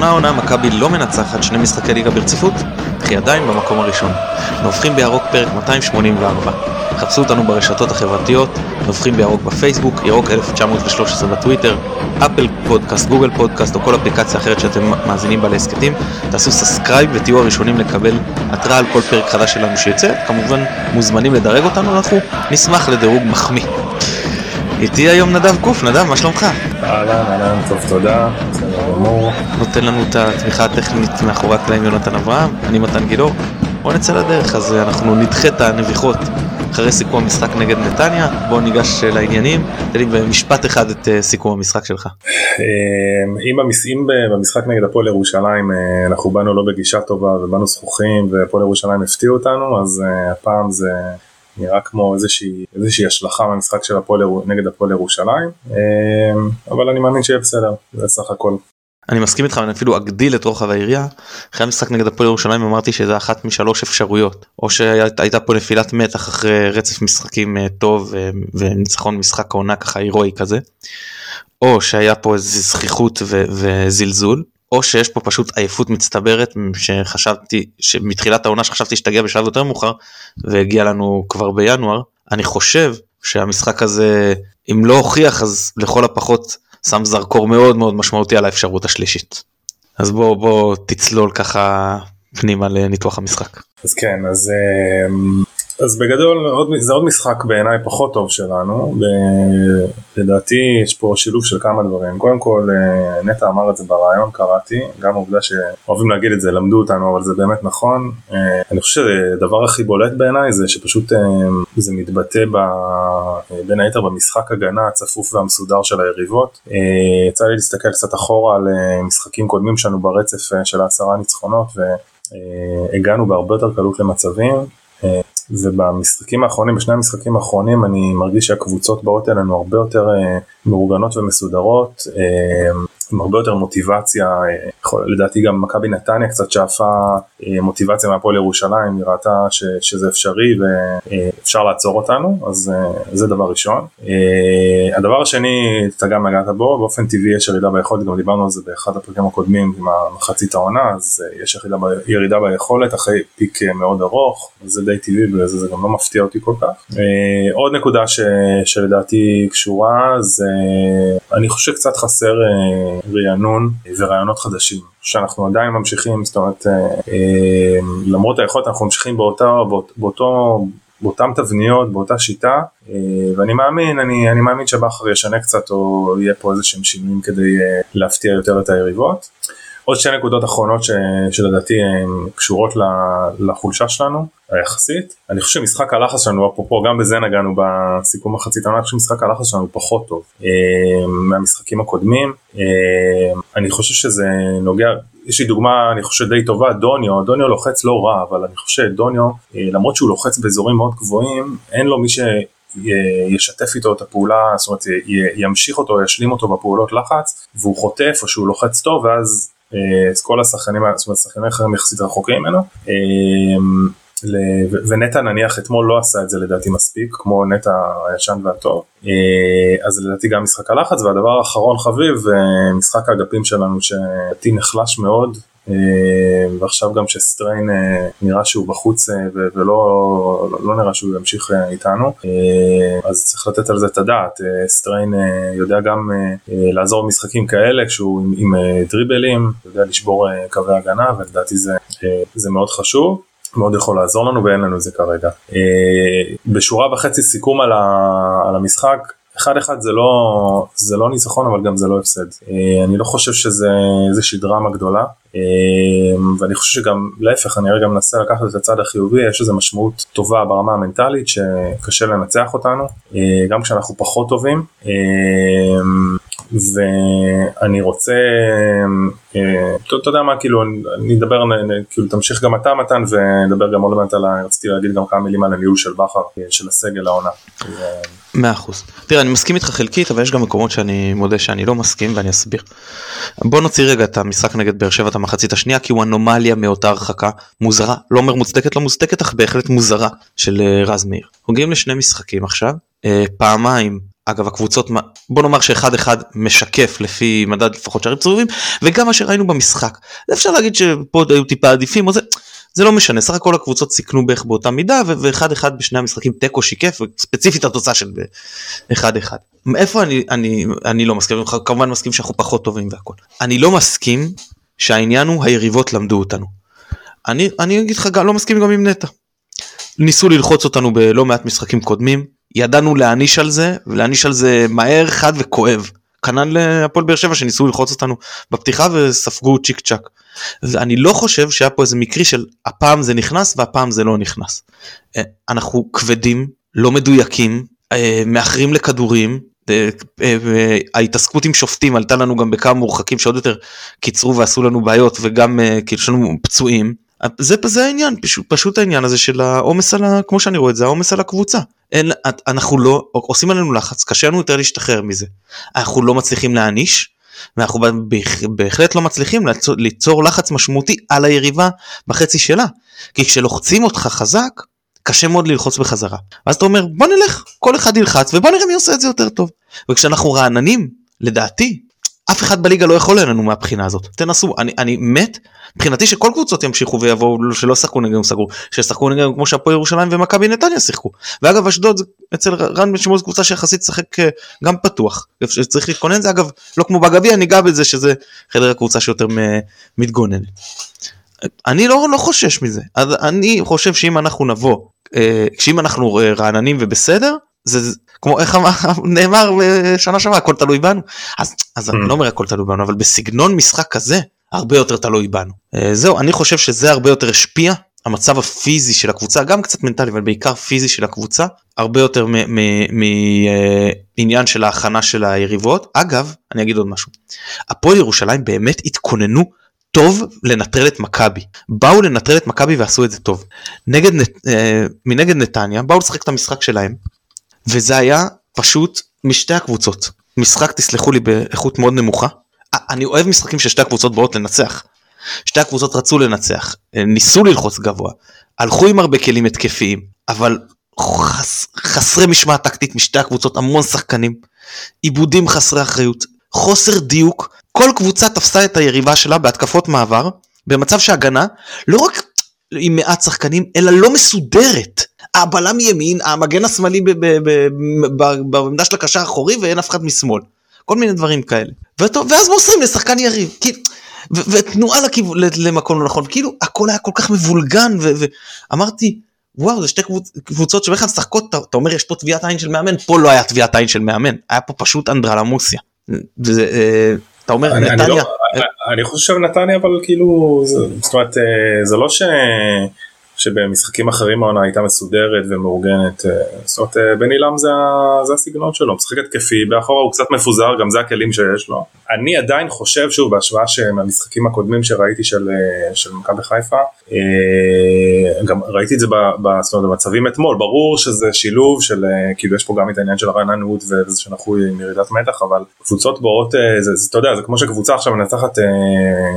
לראשונה העונה מכבי לא מנצחת שני משחקי ליגה ברציפות, אך היא עדיין במקום הראשון. נובחים בירוק פרק 284. חפשו אותנו ברשתות החברתיות, נובחים בירוק בפייסבוק, ירוק 1913 בטוויטר, אפל פודקאסט, גוגל פודקאסט או כל אפליקציה אחרת שאתם מאזינים בה להסכתים. תעשו subscribe ותהיו הראשונים לקבל התראה על כל פרק חדש שלנו שיוצא. כמובן מוזמנים לדרג אותנו, אנחנו נשמח לדירוג מחמיא. איתי היום נדב קוף, נדב, מה שלומך? אהלן, אהלן, טוב, תודה, בסדר גמור. נותן לנו את התמיכה הטכנית מאחורי הקלעים יונתן אברהם, אני מתן גילאור. בוא נצא לדרך, אז אנחנו נדחה את הנביחות אחרי סיכום המשחק נגד נתניה. בוא ניגש לעניינים, תן לי במשפט אחד את אה, סיכום המשחק שלך. אם במשחק נגד הפועל ירושלים אה, אנחנו באנו לא בגישה טובה ובאנו זכוכים והפועל ירושלים הפתיעו אותנו, אז אה, הפעם זה... נראה כמו איזושהי, איזושהי השלכה מהמשחק של הפועל נגד הפועל ירושלים, אבל אני מאמין שיהיה בסדר, זה סך הכל. אני מסכים איתך אני אפילו אגדיל את רוחב היריעה. אחרי המשחק נגד הפועל ירושלים אמרתי שזה אחת משלוש אפשרויות או שהייתה פה נפילת מתח אחרי רצף משחקים טוב וניצחון משחק העונה ככה הירואי כזה. או שהיה פה איזה זכיחות וזלזול או שיש פה פשוט עייפות מצטברת שחשבתי שמתחילת העונה שחשבתי שתגיע בשלב יותר מאוחר והגיע לנו כבר בינואר אני חושב שהמשחק הזה אם לא הוכיח אז לכל הפחות שם זרקור מאוד מאוד משמעותי על האפשרות השלישית. אז בוא בוא תצלול ככה פנימה לניתוח המשחק. אז כן אז אמ, אז בגדול עוד, זה עוד משחק בעיניי פחות טוב שלנו, לדעתי יש פה שילוב של כמה דברים, קודם כל אה, נטע אמר את זה ברעיון קראתי, גם העובדה שאוהבים להגיד את זה למדו אותנו אבל זה באמת נכון, אה, אני חושב שהדבר הכי בולט בעיניי זה שפשוט אה, זה מתבטא ב, בין היתר במשחק הגנה הצפוף והמסודר של היריבות, יצא לי להסתכל קצת אחורה על משחקים קודמים שלנו ברצף של העשרה ניצחונות והגענו בהרבה יותר קלות למצבים. ובמשחקים האחרונים, בשני המשחקים האחרונים אני מרגיש שהקבוצות באות אלינו הרבה יותר אה, מאורגנות ומסודרות, אה, עם הרבה יותר מוטיבציה, אה, לדעתי גם מכבי נתניה קצת שאפה מוטיבציה מהפועל ירושלים, היא ראתה ש, שזה אפשרי ואפשר לעצור אותנו, אז זה דבר ראשון. הדבר השני, אתה גם נגעת בו, באופן טבעי יש ירידה ביכולת, גם דיברנו על זה באחד הפרקים הקודמים עם המחצית העונה, אז יש ירידה, ירידה ביכולת אחרי פיק מאוד ארוך, זה די טבעי וזה זה גם לא מפתיע אותי כל כך. עוד נקודה ש, שלדעתי קשורה זה, אני חושב שקצת חסר רענון ורעיונות חדשים. שאנחנו עדיין ממשיכים, זאת אומרת, למרות היכולת אנחנו ממשיכים באותו, באותו, באותן תבניות, באותה שיטה, ואני מאמין, אני, אני מאמין שבכר ישנה קצת או יהיה פה איזה שהם שינויים כדי להפתיע יותר את היריבות. עוד שתי נקודות אחרונות ש, שלדעתי הן קשורות לחולשה שלנו היחסית. אני חושב שמשחק הלחץ שלנו, אפרופו גם בזה נגענו בסיכום מחצית העונה, אני חושב שמשחק הלחץ שלנו פחות טוב אה, מהמשחקים הקודמים. אה, אני חושב שזה נוגע, יש לי דוגמה אני חושב די טובה, דוניו, דוניו לוחץ לא רע, אבל אני חושב שדוניו, אה, למרות שהוא לוחץ באזורים מאוד גבוהים, אין לו מי ש... ישתף איתו את הפעולה, זאת אומרת ימשיך אותו, ישלים אותו בפעולות לחץ, והוא חוטף או שהוא לוחץ טוב, ואז אז כל השחקנים, זאת אומרת שחקנים אחרים יחסית רחוקים ממנו. ונטע נניח אתמול לא עשה את זה לדעתי מספיק כמו נטע הישן והטוב אז לדעתי גם משחק הלחץ והדבר האחרון חביב משחק האגפים שלנו שלדעתי נחלש מאוד ועכשיו גם שסטריין נראה שהוא בחוץ ולא לא נראה שהוא ימשיך איתנו אז צריך לתת על זה את הדעת סטריין יודע גם לעזור במשחקים כאלה כשהוא עם, דריבלים יודע לשבור קווי הגנה ולדעתי זה, זה מאוד חשוב מאוד יכול לעזור לנו ואין לנו את זה כרגע. אה, בשורה וחצי סיכום על המשחק, אחד אחד זה לא, זה לא ניצחון אבל גם זה לא הפסד. אה, אני לא חושב שזה איזושהי דרמה גדולה אה, ואני חושב שגם להפך אני רגע מנסה לקחת את הצד החיובי יש איזה משמעות טובה ברמה המנטלית שקשה לנצח אותנו גם כשאנחנו פחות טובים ואני רוצה, אה, אתה יודע מה, כאילו, אני אדבר, כאילו, תמשיך גם אתה מתן ונדבר גם עוד מעט על, רציתי להגיד גם כמה מילים על הניהול של בכר, אה, של הסגל העונה. מאה אחוז. תראה, אני מסכים איתך חלקית, אבל יש גם מקומות שאני מודה שאני לא מסכים ואני אסביר. בוא נוציא רגע את המשחק נגד באר שבע את המחצית השנייה, כי הוא אנומליה מאותה הרחקה מוזרה, לא אומר מוצדקת לא מוצדקת, אך בהחלט מוזרה של אה, רז מאיר. הוגעים לשני משחקים עכשיו, פעמיים אגב הקבוצות בוא נאמר שאחד אחד משקף לפי מדד לפחות שערים צהובים וגם מה שראינו במשחק אפשר להגיד שפה היו טיפה עדיפים או זה זה לא משנה סך הכל הקבוצות סיכנו בערך באותה מידה ואחד אחד בשני המשחקים תיקו שיקף ספציפית התוצאה של אחד אחד. איפה אני אני אני לא מסכים כמובן מסכים שאנחנו פחות טובים והכל אני לא מסכים שהעניין הוא היריבות למדו אותנו. אני אני אגיד לך לא מסכים גם עם נטע. ניסו ללחוץ אותנו בלא מעט משחקים קודמים ידענו להעניש על זה ולהעניש על זה מהר חד וכואב. כנ"ל להפועל באר שבע שניסו ללחוץ אותנו בפתיחה וספגו צ'יק צ'אק. ואני לא חושב שהיה פה איזה מקרי של הפעם זה נכנס והפעם זה לא נכנס. אה, אנחנו כבדים, לא מדויקים, אה, מאחרים לכדורים, אה, ההתעסקות עם שופטים עלתה לנו גם בכמה מורחקים שעוד יותר קיצרו ועשו לנו בעיות וגם כאילו יש לנו פצועים. זה, זה העניין, פשוט, פשוט העניין הזה של העומס על ה... כמו שאני רואה את זה, העומס על הקבוצה. אין, אנחנו לא, עושים עלינו לחץ, קשה לנו יותר להשתחרר מזה. אנחנו לא מצליחים להעניש, ואנחנו בהחלט לא מצליחים ליצור, ליצור לחץ משמעותי על היריבה בחצי שלה. כי כשלוחצים אותך חזק, קשה מאוד ללחוץ בחזרה. ואז אתה אומר בוא נלך, כל אחד ילחץ ובוא נראה מי עושה את זה יותר טוב. וכשאנחנו רעננים, לדעתי, אף אחד בליגה לא יכול אלינו מהבחינה הזאת. תנסו אני אני מת מבחינתי שכל קבוצות ימשיכו ויבואו שלא שחקו נגדם סגרו שישחקו נגדם כמו שהפועל ירושלים ומכבי נתניה שיחקו. ואגב אשדוד אצל רן בן שמעון זו קבוצה שיחסית שחק אה, גם פתוח. צריך להתכונן זה אגב לא כמו בגביע ניגע בזה שזה חדר הקבוצה שיותר מתגוננת. אני לא, לא חושש מזה. אז אני חושב שאם אנחנו נבוא אה, שאם אנחנו רעננים ובסדר זה כמו איך נאמר שנה שעברה הכל תלוי בנו. אז אז אני mm. לא אומר הכל תלוי בנו אבל בסגנון משחק כזה הרבה יותר תלוי בנו. אה, זהו אני חושב שזה הרבה יותר השפיע. המצב הפיזי של הקבוצה גם קצת מנטלי אבל בעיקר פיזי של הקבוצה הרבה יותר מעניין של ההכנה של היריבות. אגב אני אגיד עוד משהו. הפועל ירושלים באמת התכוננו טוב לנטרל את מכבי. באו לנטרל את מכבי ועשו את זה טוב. נגד אה, מנגד נתניה באו לשחק את המשחק שלהם וזה היה פשוט משתי הקבוצות. משחק תסלחו לי באיכות מאוד נמוכה. אני אוהב משחקים ששתי הקבוצות באות לנצח. שתי הקבוצות רצו לנצח, ניסו ללחוץ גבוה, הלכו עם הרבה כלים התקפיים, אבל חס, חסרי משמעת טקטית משתי הקבוצות, המון שחקנים, עיבודים חסרי אחריות, חוסר דיוק, כל קבוצה תפסה את היריבה שלה בהתקפות מעבר, במצב שהגנה לא רק עם מעט שחקנים, אלא לא מסודרת. הבלם ימין, המגן השמאלי בעמדה של הקשר האחורי ואין אף אחד משמאל. כל מיני דברים כאלה. ואז מוסרים לשחקן יריב. כי, ותנועה לכיוון, למקום לא נכון. כאילו הכל היה כל כך מבולגן ואמרתי וואו זה שתי קבוצות שבכלל משחקות אתה, אתה אומר יש פה טביעת עין של מאמן פה לא היה טביעת עין של מאמן היה פה פשוט אנדרלמוסיה. וזה, אה, אתה אומר אני, נתניה. אני, לא, אני חושב נתניה אבל כאילו זאת אומרת אה, זה לא ש... שבמשחקים אחרים העונה הייתה מסודרת ומאורגנת. אה, זאת אומרת, אה, בן עילם זה, זה הסגנון שלו, משחק התקפי, באחורה הוא קצת מפוזר, גם זה הכלים שיש לו. אני עדיין חושב, שוב, בהשוואה מהמשחקים הקודמים שראיתי של, אה, של מכבי חיפה, גם ראיתי את זה במצבים אתמול, ברור שזה שילוב של, כאילו יש פה גם את העניין של הרעננות וזה שאנחנו עם ירידת מתח, אבל קבוצות באות, זה, זה, אתה יודע, זה כמו שקבוצה עכשיו מנצחת,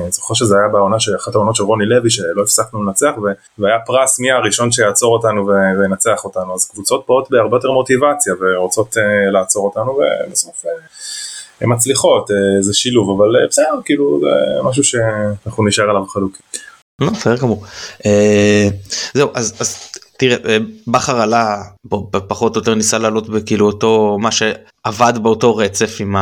זוכר שזה היה בעונה, אחת העונות של רוני לוי, שלא הפסקנו לנצח, והיה פרס מי הראשון שיעצור אותנו וינצח אותנו. אז קבוצות באות בהרבה יותר מוטיבציה ורוצות לעצור אותנו ובסוף הן מצליחות uh, זה שילוב אבל uh, בסדר כאילו זה משהו שאנחנו נשאר עליו חלוק. לא, בסדר גמור. זהו אז תראה בכר עלה פחות או יותר ניסה לעלות בכאילו אותו מה שעבד באותו רצף עם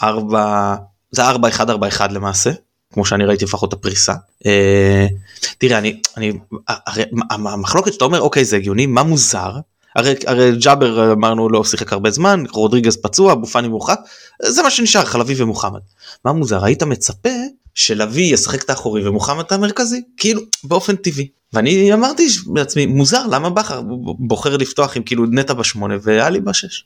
הארבע זה ארבע אחד ארבע אחד למעשה כמו שאני ראיתי לפחות הפריסה. אה, תראה אני אני המחלוקת שאתה אומר אוקיי זה הגיוני מה מוזר הרי, הרי ג'אבר אמרנו לא שיחק הרבה זמן רודריגז פצוע בופני מורחק זה מה שנשאר חלבי ומוחמד. מה מוזר היית מצפה שלוי ישחק את האחורי ומוחמד את המרכזי כאילו באופן טבעי ואני אמרתי לעצמי מוזר למה בכר בוחר לפתוח עם כאילו נטע בשמונה ואלי בשש.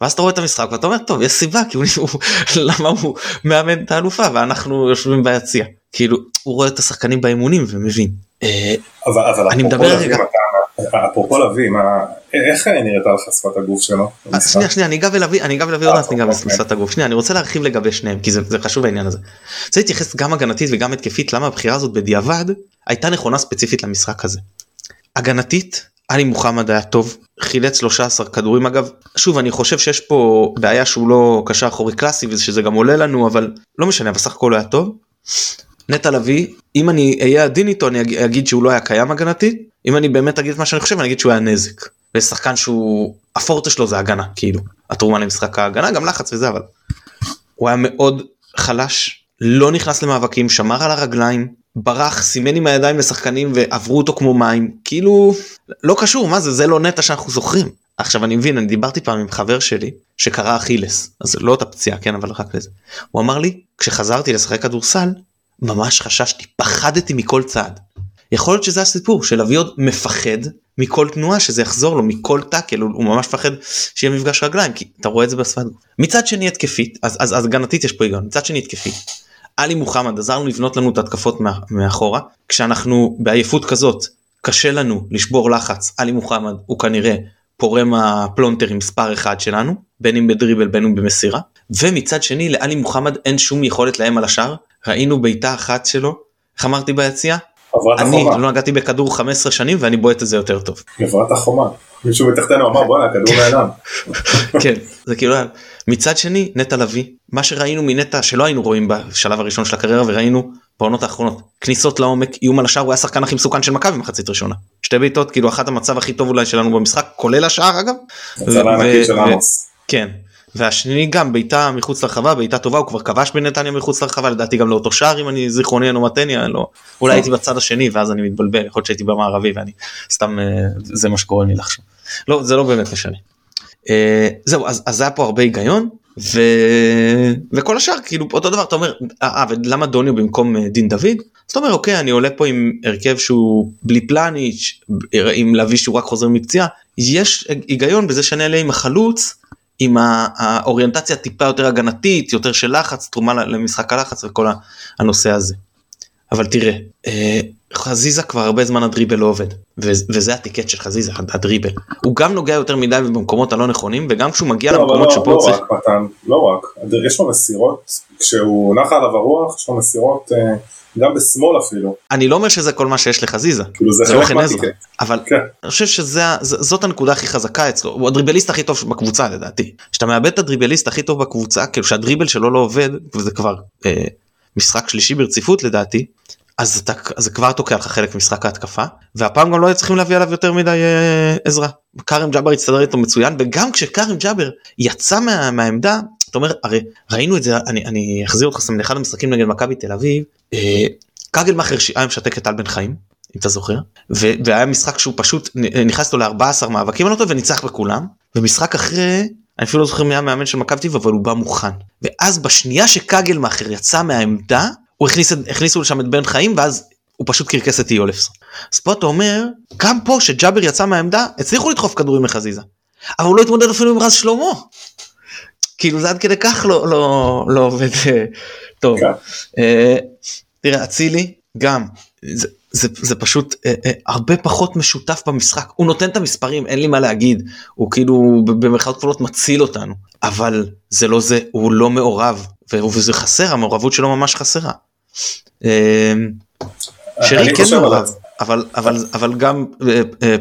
ואז אתה רואה את המשחק ואתה אומר טוב יש סיבה כי הוא למה הוא מאמן את האלופה ואנחנו יושבים ביציע כאילו הוא רואה את השחקנים באימונים ומבין. אה, אבל אני מדבר רגע. אפרופו לביא איך נראית לך שפת הגוף שלו? שנייה שנייה אני אגע ולביא אני אגע ולביא עוד מעט ניגע בשפת אוקיי. הגוף שנייה אני רוצה להרחיב לגבי שניהם כי זה חשוב העניין הזה. רוצה להתייחס גם הגנתית וגם התקפית למה הבחירה הזאת בדיעבד הייתה נכונה ספציפית למשחק הזה. הגנתית עלי מוחמד היה טוב, חילץ 13 כדורים אגב, שוב אני חושב שיש פה בעיה שהוא לא קשר אחורי קלאסי ושזה גם עולה לנו אבל לא משנה בסך הכל היה טוב. נטע לביא אם אני אהיה עדין איתו אני אגיד שהוא לא היה קיים הגנתית אם אני באמת אגיד מה שאני חושב אני אגיד שהוא היה נזק. ושחקן שהוא הפורטה שלו זה הגנה כאילו. התרומה למשחק ההגנה גם לחץ וזה אבל הוא היה מאוד חלש לא נכנס למאבקים שמר על הרגליים ברח סימן עם הידיים לשחקנים ועברו אותו כמו מים. כאילו לא קשור מה זה זה לא נטע שאנחנו זוכרים. עכשיו אני מבין אני דיברתי פעם עם חבר שלי שקרא אכילס. אז לא את הפציעה כן אבל רק לזה. הוא אמר לי כשחזרתי לשחק כדורסל ממש חששתי פחדתי מכל צעד. יכול להיות שזה הסיפור של אבי עוד מפחד מכל תנועה שזה יחזור לו מכל טאקל הוא, הוא ממש מפחד שיהיה מפגש רגליים כי אתה רואה את זה בשפת מצד שני התקפית אז אז אז הגנתית יש פה היגיון מצד שני התקפית. עלי מוחמד עזר לנו לבנות לנו את התקפות מאחורה כשאנחנו בעייפות כזאת קשה לנו לשבור לחץ עלי מוחמד הוא כנראה פורם הפלונטרים מספר אחד שלנו בין אם בדריבל בין אם במסירה. ומצד שני לעלי מוחמד אין שום יכולת להם על השאר ראינו בעיטה אחת שלו איך אמרתי ביציאה אני לא נגעתי בכדור 15 שנים ואני בועט את זה יותר טוב. עברת החומה. מישהו מתחתנו אמר בואנה הכדור נעלם. כן זה כאילו מצד שני נטע לביא מה שראינו מנטע שלא היינו רואים בשלב הראשון של הקריירה וראינו בעונות האחרונות כניסות לעומק איום על השער הוא היה השחקן הכי מסוכן של מכבי מחצית ראשונה שתי בעיטות כאילו אחת המצב הכי טוב אולי שלנו במשחק כולל השער אגב. כן והשני גם בעיטה מחוץ לרחבה בעיטה טובה הוא כבר כבש בנתניה מחוץ לרחבה לדעתי גם לאותו שער אם אני זיכרוני אינו מתני לא. אולי הייתי בצד השני ואז אני מתבלבל יכול להיות שהייתי במערבי ואני סתם אה, זה מה שקורה לי לחשוב. לא זה לא באמת משנה. אה, זהו אז, אז היה פה הרבה היגיון ו... וכל השאר כאילו אותו דבר אתה אומר אה, אה ולמה דוניו במקום דין דוד? אז אתה אומר אוקיי אני עולה פה עם הרכב שהוא בלי פלניץ' עם להביא שהוא רק חוזר מפציעה. יש היגיון בזה שאני אעלה עם החלוץ עם האוריינטציה טיפה יותר הגנתית, יותר של לחץ, תרומה למשחק הלחץ וכל הנושא הזה. אבל תראה, אה, חזיזה כבר הרבה זמן הדריבל לא עובד, וזה הטיקט של חזיזה, הדריבל. הוא גם נוגע יותר מדי במקומות הלא נכונים, וגם כשהוא מגיע לא, למקומות לא, שפה לא צריך... רק מתן, לא רק, יש לו מסירות, כשהוא נחה עליו הרוח, יש לו מסירות... אה... גם בשמאל אפילו. אני לא אומר שזה כל מה שיש לחזיזה, כאילו זה, זה לא חן עזרא, אבל כן. אני חושב שזאת הנקודה הכי חזקה אצלו, הוא הדריבליסט הכי טוב בקבוצה לדעתי. כשאתה מאבד את הדריבליסט הכי טוב בקבוצה, כאילו שהדריבל שלו לא עובד, וזה כבר אה, משחק שלישי ברציפות לדעתי, אז אתה, זה כבר תוקע לך חלק ממשחק ההתקפה, והפעם גם לא היו צריכים להביא עליו יותר מדי אה, עזרה. כרם ג'אבר הצטדר איתו מצוין, וגם כשכרם ג'אבר יצא מה, מהעמדה, אתה אומר הרי ראינו את זה אני אני אחזיר אותך סתם לאחד המשחקים נגד מכבי תל אביב אה, כגלמאכר היה משתק את טל בן חיים אם אתה זוכר והיה משחק שהוא פשוט נכנס לו ל-14 מאבקים אותו וניצח בכולם. ומשחק אחרי אני אפילו לא זוכר מי המאמן של מכבי אבל הוא בא מוכן. ואז בשנייה שקגלמאכר יצא מהעמדה הוא הכניס הכניסו לשם את בן חיים ואז הוא פשוט קרקס את איולפסון. אז פה אתה אומר גם פה שג'אבר יצא מהעמדה הצליחו לדחוף כדורים לחזיזה אבל הוא לא התמודד אפילו עם רז שלמה כאילו זה עד כדי כך לא לא לא עובד אה, טוב. כן. אה, תראה אצילי גם זה, זה, זה פשוט אה, אה, הרבה פחות משותף במשחק הוא נותן את המספרים אין לי מה להגיד הוא כאילו במרחב כפולות מציל אותנו אבל זה לא זה הוא לא מעורב וזה חסר המעורבות שלו ממש חסרה. אה, שרי כן מעורב. אבל אבל אבל גם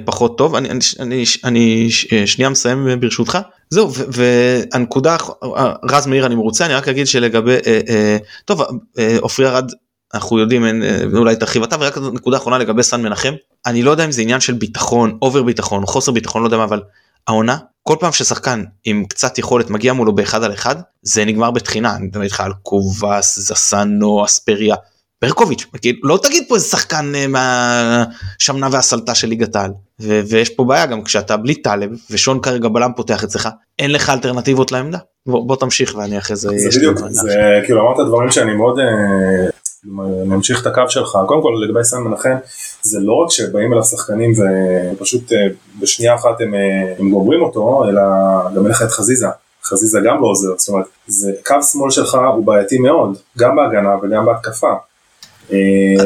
פחות טוב אני אני אני שנייה מסיים ברשותך זהו והנקודה רז מאיר אני מרוצה אני רק אגיד שלגבי טוב עופרי ארד אנחנו יודעים אולי תרחיב אתה ורק נקודה אחרונה לגבי סן מנחם. אני לא יודע אם זה עניין של ביטחון אובר ביטחון חוסר ביטחון לא יודע מה אבל העונה כל פעם ששחקן עם קצת יכולת מגיע מולו באחד על אחד זה נגמר בטחינה. אני מדבר איתך על קובאס, זסנו אספריה ברקוביץ', כאילו, לא תגיד פה איזה שחקן אה, מהשמנה והסלתה של ליגת העל. ויש פה בעיה גם כשאתה בלי טלב ושון כרגע בלם פותח אצלך אין לך אלטרנטיבות לעמדה. בוא, בוא תמשיך ואני אחרי זה. זה בדיוק, זה כאילו אמרת דברים שאני מאוד אה, ממשיך את הקו שלך. קודם כל לגבי סן מנחם זה לא רק שבאים אליו שחקנים ופשוט אה, בשנייה אחת הם, הם גומרים אותו אלא גם אין לך את חזיזה. חזיזה גם לא עוזר, זאת אומרת, זה קו שמאל שלך הוא בעייתי מאוד, גם בהגנה וגם בהתקפה. אה,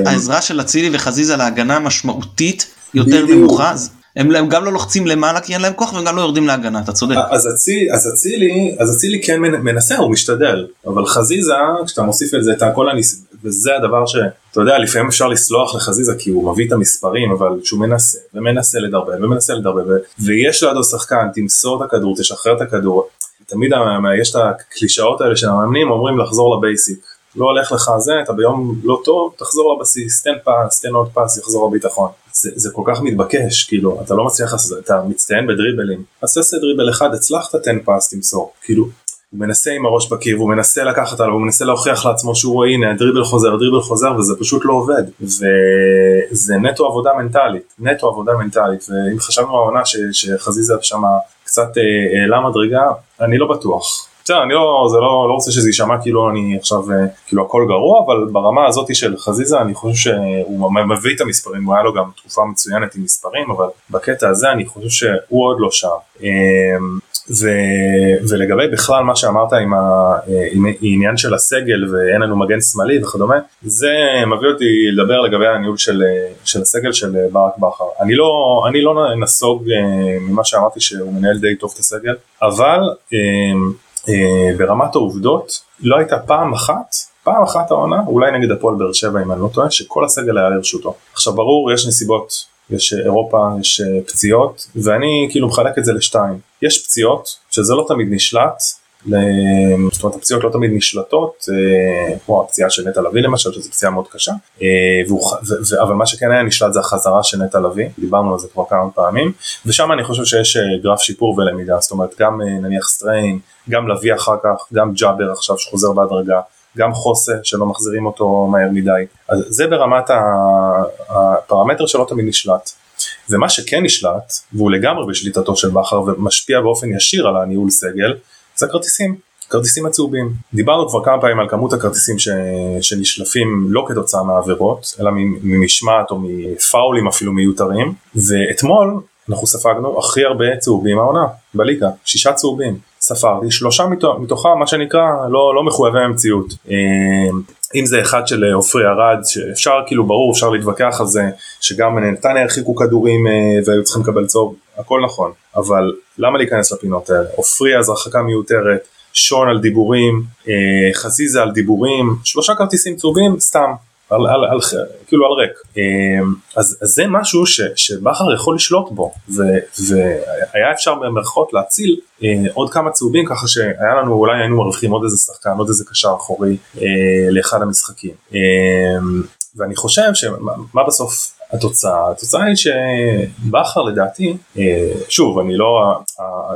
העזרה של אצילי וחזיזה להגנה משמעותית יותר נמוכה. הם, הם גם לא לוחצים למעלה כי אין להם כוח והם גם לא יורדים להגנה אתה צודק. אז אצילי אז אצילי אז אצילי כן מנסה הוא משתדל אבל חזיזה כשאתה מוסיף את זה את כל הניס... וזה הדבר שאתה יודע לפעמים אפשר לסלוח לחזיזה כי הוא מביא את המספרים אבל שהוא מנסה ומנסה לדרבן ומנסה לדרבן ויש לידו שחקן תמסור את הכדור תשחרר את הכדור תמיד יש את הקלישאות האלה של המאמנים אומרים לחזור לבייסיק לא הולך לך זה אתה ביום לא טוב תחזור לבסיס תן פס תן עוד פס יחזור הביטחון. זה, זה כל כך מתבקש כאילו אתה לא מצליח אתה מצטיין בדריבלים. אז תעשה דריבל אחד הצלחת תן פס תמסור. כאילו הוא מנסה עם הראש בקיר והוא מנסה לקחת עליו הוא מנסה להוכיח לעצמו שהוא רואה הנה דריבל חוזר דריבל חוזר וזה פשוט לא עובד. וזה נטו עבודה מנטלית נטו עבודה מנטלית. ואם חשבנו העונה שחזיזה שם קצת אה, העלה מדרגה אני לא בטוח בסדר, אני לא, זה לא, לא רוצה שזה יישמע כאילו אני עכשיו, אה, כאילו הכל גרוע, אבל ברמה הזאת של חזיזה אני חושב שהוא מביא את המספרים, הוא היה לו גם תקופה מצוינת עם מספרים, אבל בקטע הזה אני חושב שהוא עוד לא שם. אמ, ו, ולגבי בכלל מה שאמרת עם, העניין של הסגל ואין לנו מגן שמאלי וכדומה, זה מביא אותי לדבר לגבי הניהול של, של הסגל של ברק בכר. אני לא, אני לא נסוג אה, ממה שאמרתי שהוא מנהל די טוב את הסגל, אבל אמ, אה, ברמת העובדות לא הייתה פעם אחת פעם אחת העונה אולי נגד הפועל באר שבע אם אני לא טועה שכל הסגל היה לרשותו. עכשיו ברור יש נסיבות יש אירופה יש אה, פציעות ואני כאילו מחלק את זה לשתיים. יש פציעות שזה לא תמיד נשלט זאת אומרת הפציעות לא תמיד נשלטות, אה, כמו הפציעה של נטע לביא למשל, שזו פציעה מאוד קשה, אה, אבל מה שכן היה נשלט זה החזרה של נטע לביא, דיברנו על זה כבר כמה פעמים, ושם אני חושב שיש אה, גרף שיפור ולמידה, זאת אומרת גם נניח סטריין, גם לביא אחר כך, גם ג'אבר עכשיו שחוזר בהדרגה, גם חוסה שלא מחזירים אותו מהר מדי, אז זה ברמת הפרמטר שלא תמיד נשלט. ומה שכן נשלט, והוא לגמרי בשליטתו של בכר ומשפיע באופן ישיר על הניהול סגל, זה הכרטיסים, כרטיסים הצהובים. דיברנו כבר כמה פעמים על כמות הכרטיסים ש... שנשלפים לא כתוצאה מהעבירות, אלא ממשמעת או מפאולים אפילו מיותרים, ואתמול אנחנו ספגנו הכי הרבה צהובים העונה בליגה, שישה צהובים. ספרתי שלושה מתוכם מה שנקרא לא, לא מחויבי המציאות. אה, אם זה אחד של עופרי ארד שאפשר כאילו ברור אפשר להתווכח על זה שגם נתניה הרחיקו כדורים אה, והיו צריכים לקבל צהוב הכל נכון אבל למה להיכנס לפינות האלה עופרי אז הרחקה מיותרת שון על דיבורים אה, חזיזה על דיבורים שלושה כרטיסים צהובים סתם על, על, על, כאילו על ריק. אמ, אז, אז זה משהו ש, שבכר יכול לשלוט בו, ו, והיה אפשר במרכאות להציל אה, עוד כמה צהובים ככה שהיה לנו אולי היינו מרוויחים עוד איזה שחקן, עוד איזה קשר אחורי אה, לאחד המשחקים. אה, ואני חושב שמה בסוף התוצאה? התוצאה היא שבכר לדעתי, אה, שוב אני לא,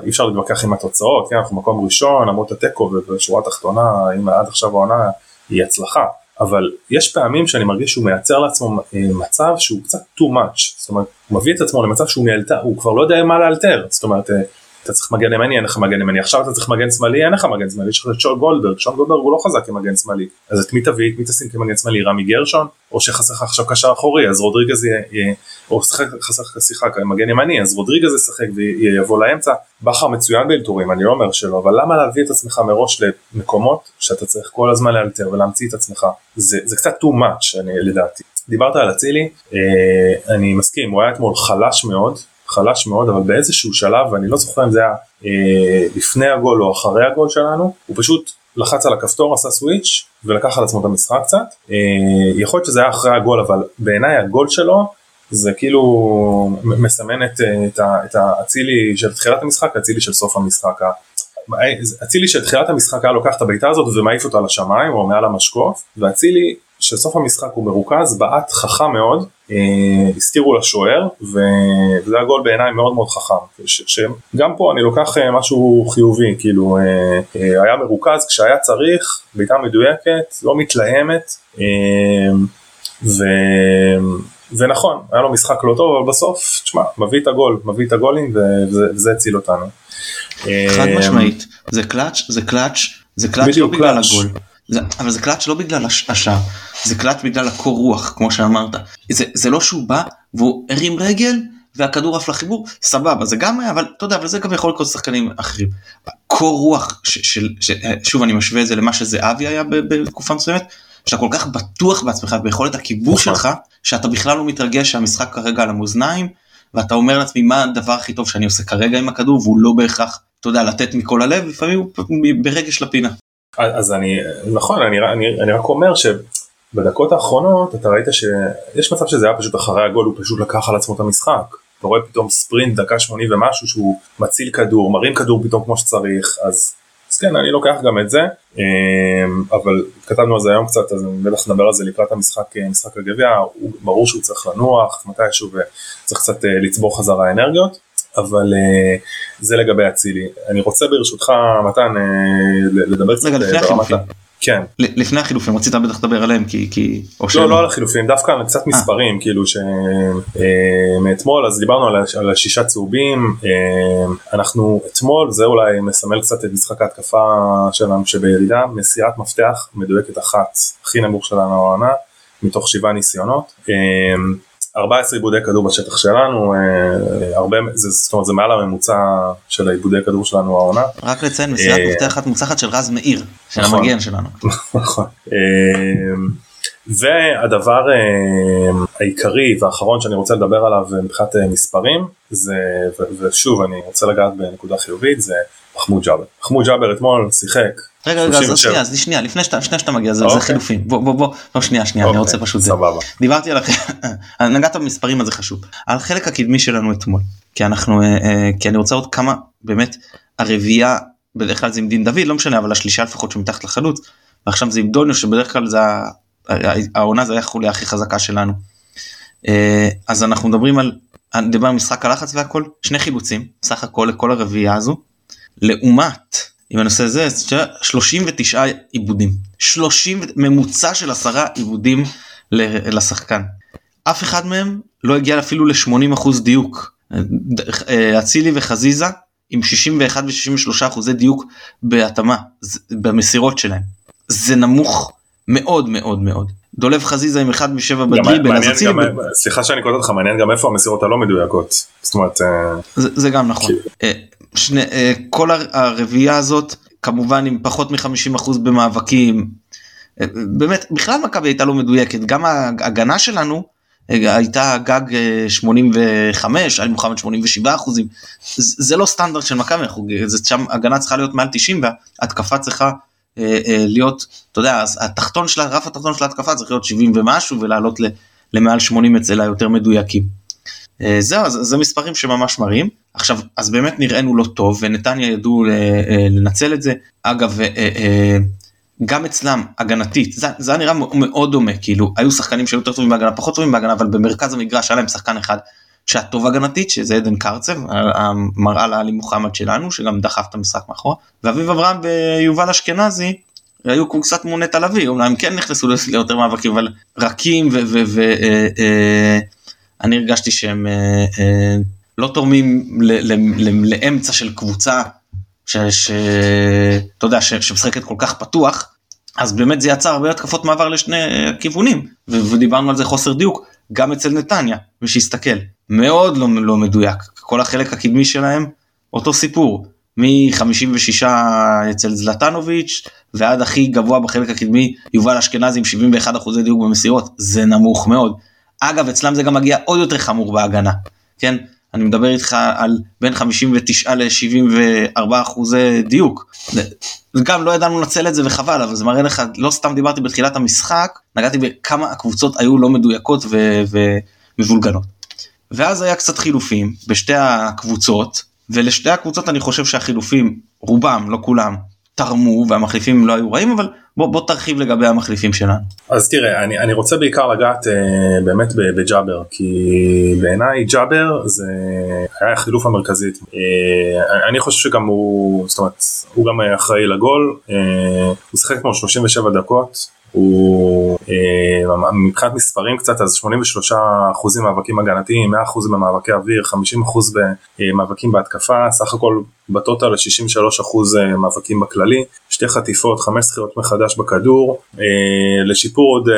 אי אפשר להתווכח עם התוצאות, כן, אנחנו מקום ראשון, למרות התיקו ובשורה התחתונה, אם עד עכשיו העונה היא הצלחה. אבל יש פעמים שאני מרגיש שהוא מייצר לעצמו אה, מצב שהוא קצת too much, זאת אומרת הוא מביא את עצמו למצב שהוא נאלתר, הוא כבר לא יודע מה לאלתר, זאת אומרת אה, אתה צריך מגן ימני אין לך מגן ימני. עכשיו אתה צריך מגן שמאלי אין לך מגן שמאלי. יש לך את שון גולדברג. שון גולדברג הוא לא חזק כמגן שמאלי. אז את מי תביא? את מי תשים כמגן שמאלי? רמי גרשון? או שחסר לך עכשיו קשר אחורי אז רודריגז יהיה או חסר לך שיחה כמגן ימני אז רודריגז ישחק ויבוא לאמצע. בכר מצוין באלתורים אני לא אומר שלא אבל למה להביא את עצמך מראש למקומות שאתה צריך כל הזמן לאלתר ולהמציא את עצמך? זה, זה קצת too much אני, לדעתי. דיברת על אצילי אה, אני מסכים הוא היה אתמול חלש מאוד חלש מאוד, אבל באיזשהו שלב, ואני לא זוכר אם זה היה אה, לפני הגול או אחרי הגול שלנו, הוא פשוט לחץ על הכפתור, עשה סוויץ' ולקח על עצמו את המשחק קצת. אה, יכול להיות שזה היה אחרי הגול, אבל בעיניי הגול שלו זה כאילו מסמן את, אה, את האצילי של תחילת המשחק, האצילי של סוף המשחק. אצילי של תחילת המשחק היה לוקח את הבעיטה הזאת ומעיף אותה לשמיים או מעל המשקוף, ואצילי שסוף המשחק הוא מרוכז, בעט חכם מאוד, אה, הסתירו לשוער, וזה היה גול בעיניי מאוד מאוד חכם. שגם פה אני לוקח אה, משהו חיובי, כאילו אה, היה מרוכז כשהיה צריך, בעיטה מדויקת, לא מתלהמת, ו... ונכון, היה לו משחק לא טוב, אבל בסוף, תשמע, מביא את הגול, מביא את הגולים, וזה הציל אותנו. חד משמעית, זה קלאץ', זה קלאץ', זה קלאץ' לא בגלל הגול. זה, אבל זה קלאץ' לא בגלל השער, זה קלאץ' בגלל הקור רוח כמו שאמרת. זה, זה לא שהוא בא והוא הרים רגל והכדור עף לחיבור, סבבה זה גם היה אבל אתה יודע אבל זה גם יכול לקרות שחקנים אחרים. קור רוח של, ש, שוב אני משווה את זה למה שזה אבי היה בתקופה מסוימת. שאתה כל כך בטוח בעצמך ביכולת הכיבוש נכון. שלך שאתה בכלל לא מתרגש שהמשחק כרגע על המאזניים ואתה אומר לעצמי מה הדבר הכי טוב שאני עושה כרגע עם הכדור והוא לא בהכרח אתה יודע לתת מכל הלב לפעמים הוא ברגש לפינה. אז אני, נכון, אני, אני, אני רק אומר ש... בדקות האחרונות אתה ראית שיש מצב שזה היה פשוט אחרי הגול הוא פשוט לקח על עצמו את המשחק. אתה רואה פתאום ספרינט דקה 80 ומשהו שהוא מציל כדור מרים כדור פתאום כמו שצריך אז, אז כן אני לוקח גם את זה אמ, אבל כתבנו על זה היום קצת אז בטח נדבר על זה לקראת המשחק משחק הגביע ברור שהוא צריך לנוח מתישהו וצריך קצת אה, לצבור חזרה אנרגיות אבל אה, זה לגבי אצילי. אני רוצה ברשותך מתן אה, לדבר קצת ברמת כן. לפני החילופים רצית בטח לדבר עליהם כי כי או לא לא על החילופים דווקא על קצת מספרים כאילו שמאתמול אז דיברנו על השישה צהובים אנחנו אתמול זה אולי מסמל קצת את משחק ההתקפה שלנו שבירידה מסירת מפתח מדויקת אחת הכי נמוך שלנו העונה מתוך שבעה ניסיונות 14 עיבודי כדור בשטח שלנו, אה, הרבה, זה, זאת אומרת זה מעל הממוצע של העיבודי כדור שלנו העונה. רק לציין מסירת אה, מפתח אחת מוצלחת של רז מאיר, של נכון. המגן שלנו. נכון. אה, והדבר העיקרי והאחרון שאני רוצה לדבר עליו מבחינת מספרים, זה, ושוב אני רוצה לגעת בנקודה חיובית, זה מחמוד ג'אבר. מחמוד ג'אבר אתמול שיחק רגע רגע אז שנייה אז שנייה לפני שאתה לפני שאתה מגיע זה אוקיי. חילופים. בוא בוא בוא לא שנייה שנייה אני רוצה אוקיי, פשוט סבבה. דיברתי על נגעת במספרים הזה חשוב. על החלק הקדמי שלנו אתמול כי אנחנו אה, אה, כי אני רוצה עוד כמה באמת הרביעייה בדרך כלל זה עם דין דוד לא משנה אבל השלישה לפחות שמתחת לחלוץ ועכשיו זה עם דוניו שבדרך כלל זה העונה זה היה החוליה הכי חזקה שלנו. אה, אז אנחנו מדברים על דיבר על משחק הלחץ והכל שני חילוצים סך הכל לכל הרביעייה הזו לעומת אם אני עושה זה 39 עיבודים. 30 ממוצע של עשרה עיבודים לשחקן. אף אחד מהם לא הגיע אפילו ל-80% דיוק. אצילי וחזיזה עם 61 ו-63 אחוזי דיוק בהתאמה במסירות שלהם. זה נמוך מאוד מאוד מאוד. דולב חזיזה עם אחד משבע בדריבל אז אצילי סליחה שאני קוטע אותך מעניין גם איפה המסירות הלא מדויקות. זאת אומרת אה, זה גם נכון. אה, שני, אה, כל הרביעייה הזאת כמובן עם פחות מ-50% במאבקים. אה, באמת בכלל מכבי הייתה לא מדויקת גם ההגנה שלנו אה, הייתה גג 85 על מוחמד 87 אחוזים זה לא סטנדרט של מכבי שם הגנה צריכה להיות מעל 90 והתקפה צריכה להיות אתה יודע התחתון של הרף התחתון של ההתקפה צריך להיות 70 ומשהו ולעלות למעל 80 אצל היותר מדויקים. אה, זהו זה, זה מספרים שממש מראים. עכשיו אז באמת נראינו לא טוב ונתניה ידעו אה, לנצל את זה. אגב אה, גם אצלם הגנתית זה, זה היה נראה מאוד דומה כאילו היו שחקנים שהיו יותר טובים בהגנה פחות טובים בהגנה אבל במרכז המגרש היה להם שחקן אחד שהיה טוב הגנתית שזה עדן קרצב המראה לעלי מוחמד שלנו שגם דחף את המשחק מאחורה. ואביב אברהם ויובל אשכנזי היו קצת מוני תל אביב אומנם כן נכנסו ליותר מאבקים אבל רכים ו... ו, ו אני הרגשתי שהם אה, אה, לא תורמים לאמצע של קבוצה שאתה יודע שמשחקת כל כך פתוח אז באמת זה יצר הרבה התקפות מעבר לשני כיוונים ו- ודיברנו על זה חוסר דיוק גם אצל נתניה מי שיסתכל מאוד לא, לא מדויק כל החלק הקדמי שלהם אותו סיפור מ-56 אצל זלטנוביץ' ועד הכי גבוה בחלק הקדמי יובל אשכנזי עם 71 אחוזי דיוק במסירות זה נמוך מאוד אגב אצלם זה גם מגיע עוד יותר חמור בהגנה כן אני מדבר איתך על בין 59 ל-74 אחוזי דיוק. גם לא ידענו לנצל את זה וחבל אבל זה מראה לך לא סתם דיברתי בתחילת המשחק נגעתי בכמה הקבוצות היו לא מדויקות ומבולגנות. ואז היה קצת חילופים בשתי הקבוצות ולשתי הקבוצות אני חושב שהחילופים רובם לא כולם תרמו והמחליפים לא היו רעים אבל בוא, בוא תרחיב לגבי המחליפים שלנו. אז תראה אני, אני רוצה בעיקר לגעת אה, באמת בג'אבר כי בעיניי ג'אבר זה היה החילוף המרכזי. אה, אני חושב שגם הוא זאת אומרת הוא גם אחראי לגול אה, הוא שיחק כמו 37 דקות הוא אה, מבחינת מספרים קצת אז 83 אחוזים מאבקים הגנתיים 100 אחוז במאבקי אוויר 50 אחוז במאבקים בהתקפה סך הכל בטוטל 63 אחוז אה, מאבקים בכללי שתי חטיפות חמש זכיות מחדש בכדור אה, לשיפור עוד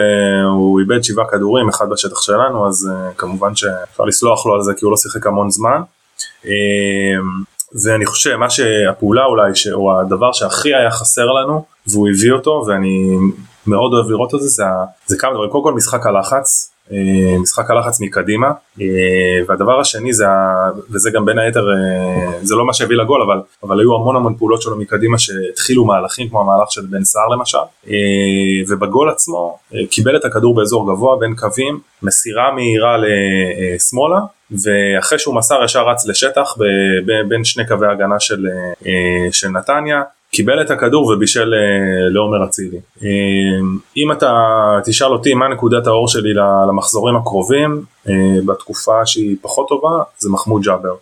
הוא איבד שבעה כדורים אחד בשטח שלנו אז כמובן שאפשר לסלוח לו על זה כי הוא לא שיחק המון זמן. ואני חושב מה שהפעולה אולי או הדבר שהכי היה חסר לנו והוא הביא אותו ואני מאוד אוהב לראות את זה, זה, זה כמה דברים, קודם כל משחק הלחץ, אה, משחק הלחץ מקדימה אה, והדבר השני זה וזה גם בין היתר זה לא מה שהביא לגול אבל אבל היו המון המון פעולות שלו מקדימה שהתחילו מהלכים כמו המהלך של בן סער למשל ובגול עצמו קיבל את הכדור באזור גבוה בין קווים מסירה מהירה לשמאלה ואחרי שהוא מסר ישר רץ לשטח בין שני קווי הגנה של, של נתניה קיבל את הכדור ובישל אה, לעומר אצילי. אה, אם אתה תשאל אותי מה נקודת האור שלי למחזורים הקרובים אה, בתקופה שהיא פחות טובה זה מחמוד ג'אבר.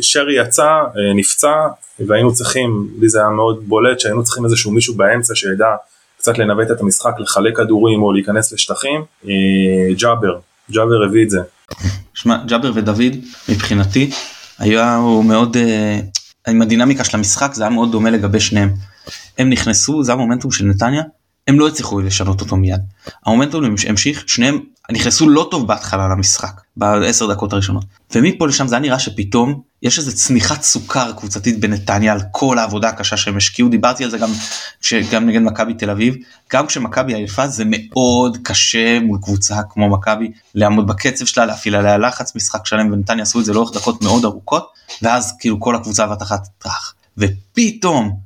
שרי יצא, נפצע והיינו צריכים, לי זה היה מאוד בולט שהיינו צריכים איזשהו מישהו באמצע שידע קצת לנווט את המשחק, לחלק כדורים או להיכנס לשטחים. ג'אבר, ג'אבר הביא את זה. שמע, ג'אבר ודוד מבחינתי היה הוא מאוד עם הדינמיקה של המשחק זה היה מאוד דומה לגבי שניהם. הם נכנסו זה המומנטום של נתניה הם לא הצליחו לשנות אותו מיד. המומנטום המשיך שניהם נכנסו לא טוב בהתחלה למשחק בעשר דקות הראשונות. ומפה לשם זה היה נראה שפתאום יש איזה צמיחת סוכר קבוצתית בנתניה על כל העבודה הקשה שהם השקיעו. דיברתי על זה גם גם נגד מכבי תל אביב. גם כשמכבי עייפה זה מאוד קשה מול קבוצה כמו מכבי לעמוד בקצב שלה להפעיל עליה לחץ משחק שלם ונתניה עשו את זה לאורך דקות מאוד ארוכות ואז כאילו כל הקבוצה בבת אחת טראח. ופתאום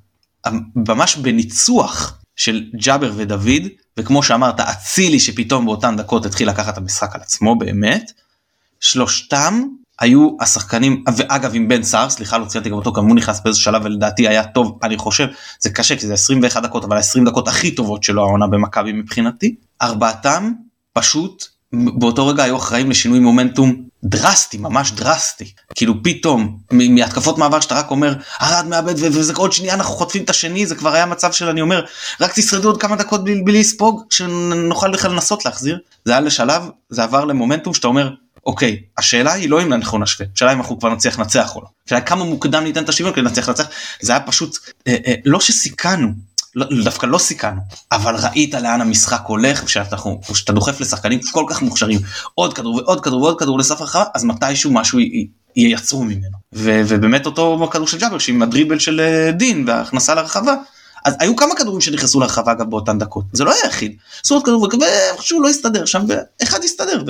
ממש בניצוח של ג'אבר ודוד וכמו שאמרת אצילי שפתאום באותן דקות התחיל לקחת את המשחק על עצמו באמת שלושתם היו השחקנים ואגב עם בן סער סליחה לא ציינתי גם אותו גם הוא נכנס באיזה שלב ולדעתי היה טוב אני חושב זה קשה כי זה 21 דקות אבל 20 דקות הכי טובות שלו העונה במכבי מבחינתי ארבעתם פשוט באותו רגע היו אחראים לשינוי מומנטום דרסטי ממש דרסטי. כאילו פתאום מהתקפות מעבר שאתה רק אומר ארד מאבד וזה עוד שנייה אנחנו חוטפים את השני זה כבר היה מצב של אני אומר רק תשרדו עוד כמה דקות בלי, לספוג שנוכל בכלל לנסות להחזיר זה היה לשלב זה עבר למומנטום שאתה אומר אוקיי השאלה היא לא אם אנחנו נשווה השאלה אם אנחנו כבר נצליח לנצח או לא. השאלה כמה מוקדם ניתן את השוויון כדי לנצח לנצח. זה היה פשוט אה, אה, לא שסיכנו לא, דווקא לא סיכנו אבל ראית לאן המשחק הולך כשאתה דוחף לשחקנים כל כך מוכשרים עוד כדור ועוד כדור ועוד כדור לסף הרחבה אז מתישהו משהו ייצרו ממנו. ו, ובאמת אותו כדור של ג'אבר שעם הדריבל של אה, דין והכנסה לרחבה אז היו כמה כדורים שנכנסו לרחבה גם באותן דקות. זה לא היה יחיד. עשו עוד כדור ואיכשהו לא הסתדר שם ואחד הסתדר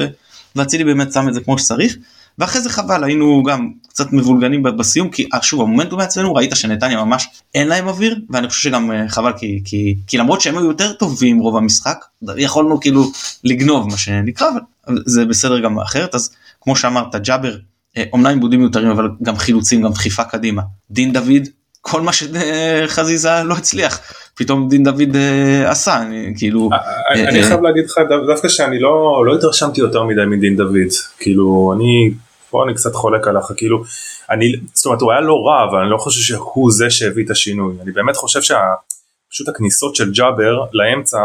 ואצילי באמת שם את זה כמו שצריך. ואחרי זה חבל היינו גם קצת מבולגנים בסיום כי אה, שוב המומנטום אצלנו ראית שנתניה ממש אין להם אוויר ואני חושב שגם אה, חבל כי, כי, כי למרות שהם היו יותר טובים רוב המשחק יכולנו כאילו לגנוב מה שנקרא אבל זה בסדר גם אחרת. אז כמו שאמרת ג'אבר אומנם עיבודים מיותרים אבל גם חילוצים גם דחיפה קדימה. דין דוד כל מה שחזיזה לא הצליח פתאום דין דוד אה, עשה אני כאילו אני חייב להגיד לך דווקא שאני לא לא התרשמתי יותר מדי מדין דוד. כאילו אני פה אני קצת חולק עליך כאילו אני זאת אומרת הוא היה לא רע אבל אני לא חושב שהוא זה שהביא את השינוי אני באמת חושב שה... פשוט הכניסות של ג'אבר לאמצע,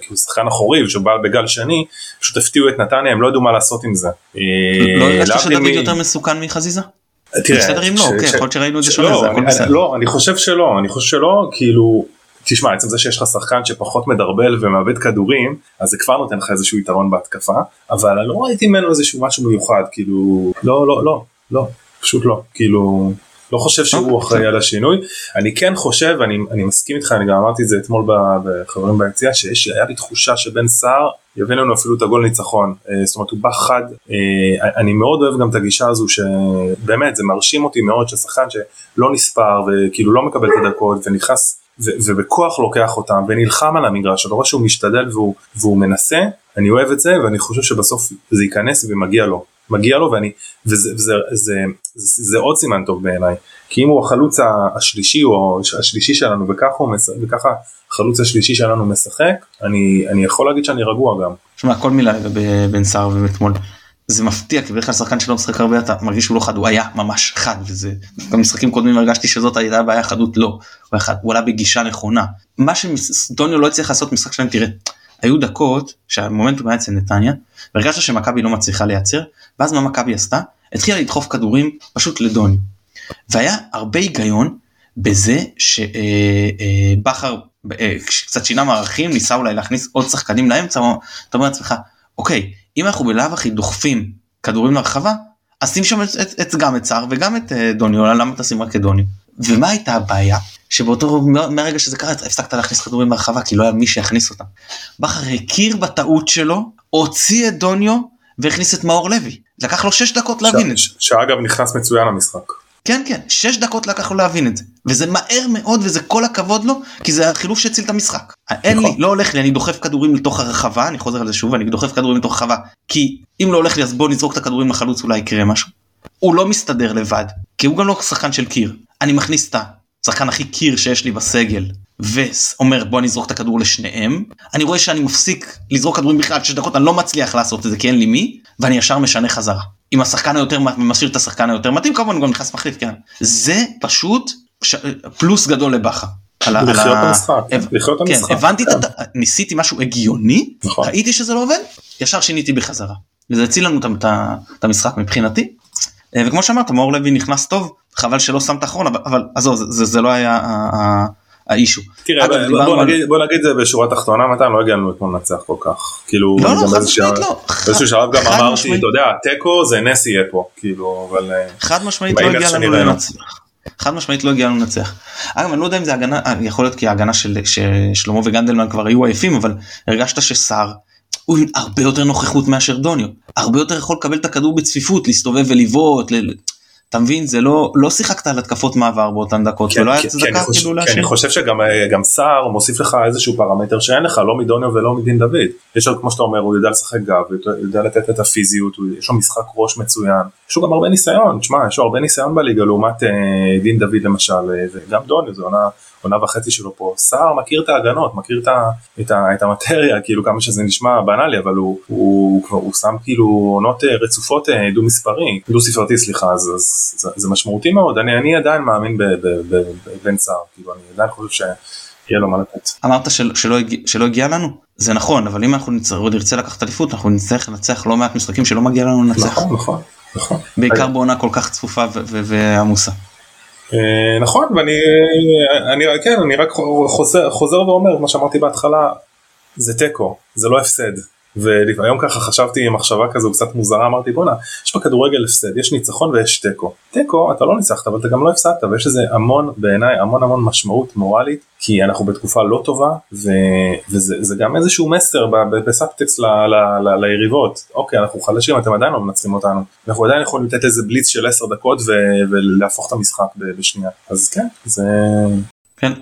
כאילו שחקן החוריב שבא בגל שני, פשוט הפתיעו את נתניה, הם לא ידעו מה לעשות עם זה. לא הרגשת שדוד יותר מסוכן מחזיזה? תראה, בסדר אם לא, כן, יכול להיות שראינו את זה שונה, זה הכל בסדר. לא, אני חושב שלא, אני חושב שלא, כאילו, תשמע, עצם זה שיש לך שחקן שפחות מדרבל ומאבד כדורים, אז זה כבר נותן לך איזשהו יתרון בהתקפה, אבל אני לא ראיתי ממנו איזשהו משהו מיוחד, כאילו, לא, לא, לא, לא, פשוט לא, כאילו, לא חושב שהוא אוקיי, אחראי על השינוי. אני כן חושב, אני, אני מסכים איתך, אני גם אמרתי את זה אתמול בחברים ביציאה, שהיה לי תחושה שבן סער יביא לנו אפילו את הגול ניצחון. אה, זאת אומרת הוא בא חד, אה, אני מאוד אוהב גם את הגישה הזו שבאמת זה מרשים אותי מאוד ששחקן שלא נספר וכאילו לא מקבל את הדקות ונכנס ובכוח לוקח אותם ונלחם על המגרש, אתה רואה שהוא משתדל והוא, והוא מנסה, אני אוהב את זה ואני חושב שבסוף זה ייכנס ומגיע לו. מגיע לו ואני וזה וזה, זה, זה, זה עוד סימן טוב בעיניי כי אם הוא החלוץ השלישי או השלישי שלנו וככה הוא משחק וככה החלוץ השלישי שלנו משחק אני אני יכול להגיד שאני רגוע גם. שמע כל מילה לגבי בן סער ואתמול זה מפתיע כי בדרך כלל שחקן שלא משחק הרבה אתה מרגיש שהוא לא חד הוא היה ממש חד וזה גם משחקים קודמים הרגשתי שזאת הייתה בעיה חדות לא הוא היה חד הוא עלה בגישה נכונה מה שדוניו לא הצליח לעשות משחק שלהם תראה. היו דקות שהמומנטום היה אצל נתניה והרגשת שמכבי לא מצליחה לייצר ואז מה מכבי עשתה? התחילה לדחוף כדורים פשוט לדוני. והיה הרבה היגיון בזה שבכר אה, אה, קצת שינה מערכים ניסה אולי להכניס עוד שחקנים לאמצע אתה אומר לעצמך אוקיי אם אנחנו בלאו הכי דוחפים כדורים לרחבה אז שים שם את, את, את גם את סער וגם את אה, דוני למה תשים רק את דוני ומה הייתה הבעיה שבאותו מהרגע שזה קרה הפסקת להכניס כדורים לרחבה כי לא היה מי שיכניס אותם. בכר הכיר בטעות שלו הוציא את דוניו והכניס את מאור לוי. לקח לו 6 דקות להבין את זה. שאגב נכנס מצוין למשחק. כן כן 6 דקות לקח לו להבין את זה וזה מהר מאוד וזה כל הכבוד לו כי זה החילוף שהציל את המשחק. אין לי נכון. לא הולך לי אני דוחף כדורים לתוך הרחבה אני חוזר על זה שוב אני דוחף כדורים לתוך הרחבה כי אם לא הולך לי אז בוא נזרוק את הכדורים לחלוץ אולי יקרה משהו. הוא לא מסתדר לבד כי הוא גם לא שחקן של קיר אני מכניס את השחקן הכי קיר שיש לי בסגל ואומר בוא נזרוק את הכדור לשניהם אני רואה שאני מפסיק לזרוק כדורים בכלל 6 דקות אני לא מצליח לעשות את זה כי אין לי מי ואני ישר משנה חזרה עם השחקן היותר משאיר את השחקן היותר מתאים כמובן גם נכנס מחליף כן זה פשוט ש... פלוס גדול לבכר. על לחיות המשחק, לחיות כן. הבנתי ניסיתי משהו הגיוני נכון. ראיתי שזה לא עובד ישר שיניתי בחזרה וזה הציל לנו את המשחק מבחינתי אה, וכמו שאמרת מאור לוי נכנס טוב חבל שלא שם את האחרון אבל- עזוב זה- לא היה האישו. תראה, אגב, בוא- בוא על- נגיד- בוא נגיד זה בשורה תחתונה מתן לא הגענו אתמול לנצח כל כך כאילו לא, לא, חד משמעית לא. באיזשהו שלב גם אמרתי. אתה יודע תיקו זה נס יהיה פה כאילו אבל אה, חד משמעית לא הגיע לנו. לנצח. חד משמעית לא הגיע לנו לנצח. אגב אני לא יודע אם זה הגנה אה, יכול להיות כי ההגנה של ששלמה וגנדלמן כבר היו עייפים אבל הרגשת שסער הוא עם הרבה יותר נוכחות מאשר דוניו הרבה יותר יכול לקבל את הכדור בצפיפות להסתובב ולבעוט. אתה מבין? זה לא לא שיחקת על התקפות מעבר באותן דקות כן, ולא היה הצדקה חושב- כאילו כי אני להשאיר. חושב שגם אה, גם סער מוסיף לך איזשהו פרמטר שאין לך לא מדוניו ולא מדין דוד. יש לו כמו שאתה אומר הוא יודע לשחק גב הוא יודע לתת את הפיזיות הוא- יש לו משחק ראש מצוין. יש לו גם הרבה ניסיון תשמע יש לו הרבה ניסיון בליגה לעומת אה, דין דוד למשל אה, וגם דוניו זה עונה עונה וחצי שלו פה. סער מכיר את ההגנות מכיר את, ה, את, ה, את המטריה כאילו כמה שזה נשמע בנאלי אבל הוא, הוא כבר הוא שם כאילו עונות אה, רצופות דו מספרי. דו ספרתי סליחה אז, אז זה, זה משמעותי מאוד אני, אני עדיין מאמין בבן סער כאילו אני עדיין חושב שיהיה לו מה לתת. אמרת של, שלא, הגיע, שלא הגיע לנו זה נכון אבל אם אנחנו נצטרך, נרצה לקחת אליפות אנחנו נצטרך לנצח לא מעט משחקים שלא מגיע לנו לנצח נכון נכון נכון. בעיקר בעונה כל כך צפופה ועמוסה. אה, נכון ואני אני, כן, אני רק חוזר, חוזר ואומר מה שאמרתי בהתחלה זה תיקו זה לא הפסד והיום ככה חשבתי מחשבה כזו קצת מוזרה אמרתי בואנה יש בכדורגל הפסד יש ניצחון ויש תיקו. תיקו אתה לא ניצחת אבל אתה גם לא הפסדת ויש לזה המון בעיניי המון המון משמעות מורלית כי אנחנו בתקופה לא טובה ו, וזה זה גם איזשהו מסר ב- ב- בסאבטקסט ל, ל, ל, ליריבות. אוקיי אנחנו חלשים אתם עדיין לא מנצחים אותנו. אנחנו עדיין יכולים לתת איזה בליץ של 10 דקות ו, ולהפוך את המשחק בשנייה. אז כן זה כן.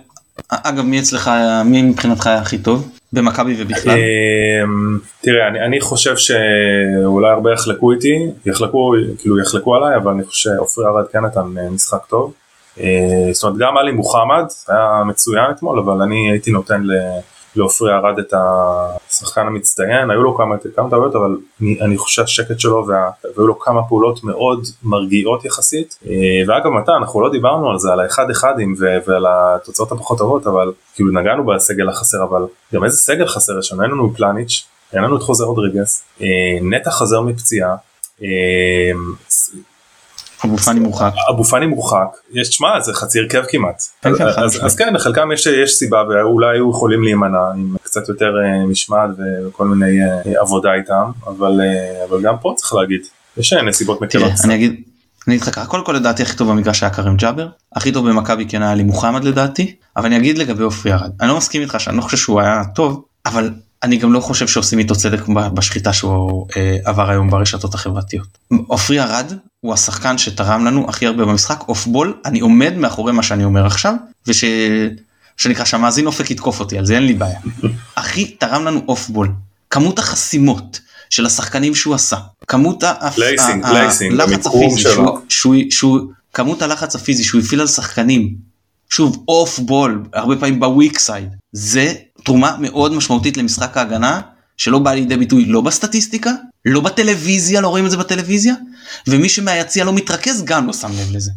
אגב מי אצלך מי מבחינתך היה הכי טוב במכבי ובכלל אמ, תראה אני, אני חושב שאולי הרבה יחלקו איתי יחלקו כאילו יחלקו עליי אבל אני חושב שעופרי ארד כן נתן אה, משחק טוב. אה, זאת אומרת גם עלי מוחמד היה מצוין אתמול אבל אני הייתי נותן ל- לעופרי ארד את השחקן המצטיין היו לו כמה כמה טעויות אבל אני, אני חושב שהשקט שלו וה, והיו לו כמה פעולות מאוד מרגיעות יחסית. אה, ואגב מתן אנחנו לא דיברנו על זה על האחד אחדים ועל התוצאות הפחות טובות אבל כאילו נגענו בסגל החסר אבל גם איזה סגל חסר יש לנו? אין לנו פלניץ' אין לנו את חוזר רודריגס. אה, נטע חזר מפציעה. אבו פאני מורחק. אבו פאני מורחק, יש, תשמע, זה חצי הרכב כמעט. כן, אז, כן, אז, כן, לחלקם יש, יש סיבה ואולי היו יכולים להימנע עם קצת יותר אה, משמעת וכל מיני אה, עבודה איתם, אבל, אה, אבל גם פה צריך להגיד, יש נסיבות מקלות. אני אגיד אני אגיד לך ככה קודם כל לדעתי הכי טוב במגרש היה כרם ג'אבר הכי טוב במכבי כן היה לי מוחמד לדעתי אבל אני אגיד לגבי עופרי ארד אני לא מסכים איתך שאני לא חושב שהוא היה טוב אבל אני גם לא חושב שעושים איתו צדק בשחיטה שהוא אה, עבר היום ברשתות החברתיות. עופרי ארד הוא השחקן שתרם לנו הכי הרבה במשחק אוף בול אני עומד מאחורי מה שאני אומר עכשיו וש... שנקרא שהמאזין אופק יתקוף אותי על זה אין לי בעיה. הכי תרם לנו off ball כמות החסימות של השחקנים שהוא עשה כמות ה- placing, הלחץ הפיזי. שהוא, שהוא, שהוא כמות הלחץ הפיזי שהוא הפעיל על שחקנים שוב off ball הרבה פעמים ב weak side זה תרומה מאוד משמעותית למשחק ההגנה שלא בא לידי ביטוי לא בסטטיסטיקה לא בטלוויזיה לא רואים את זה בטלוויזיה? ומי שמהיציע לא מתרכז גם לא שם לב לזה.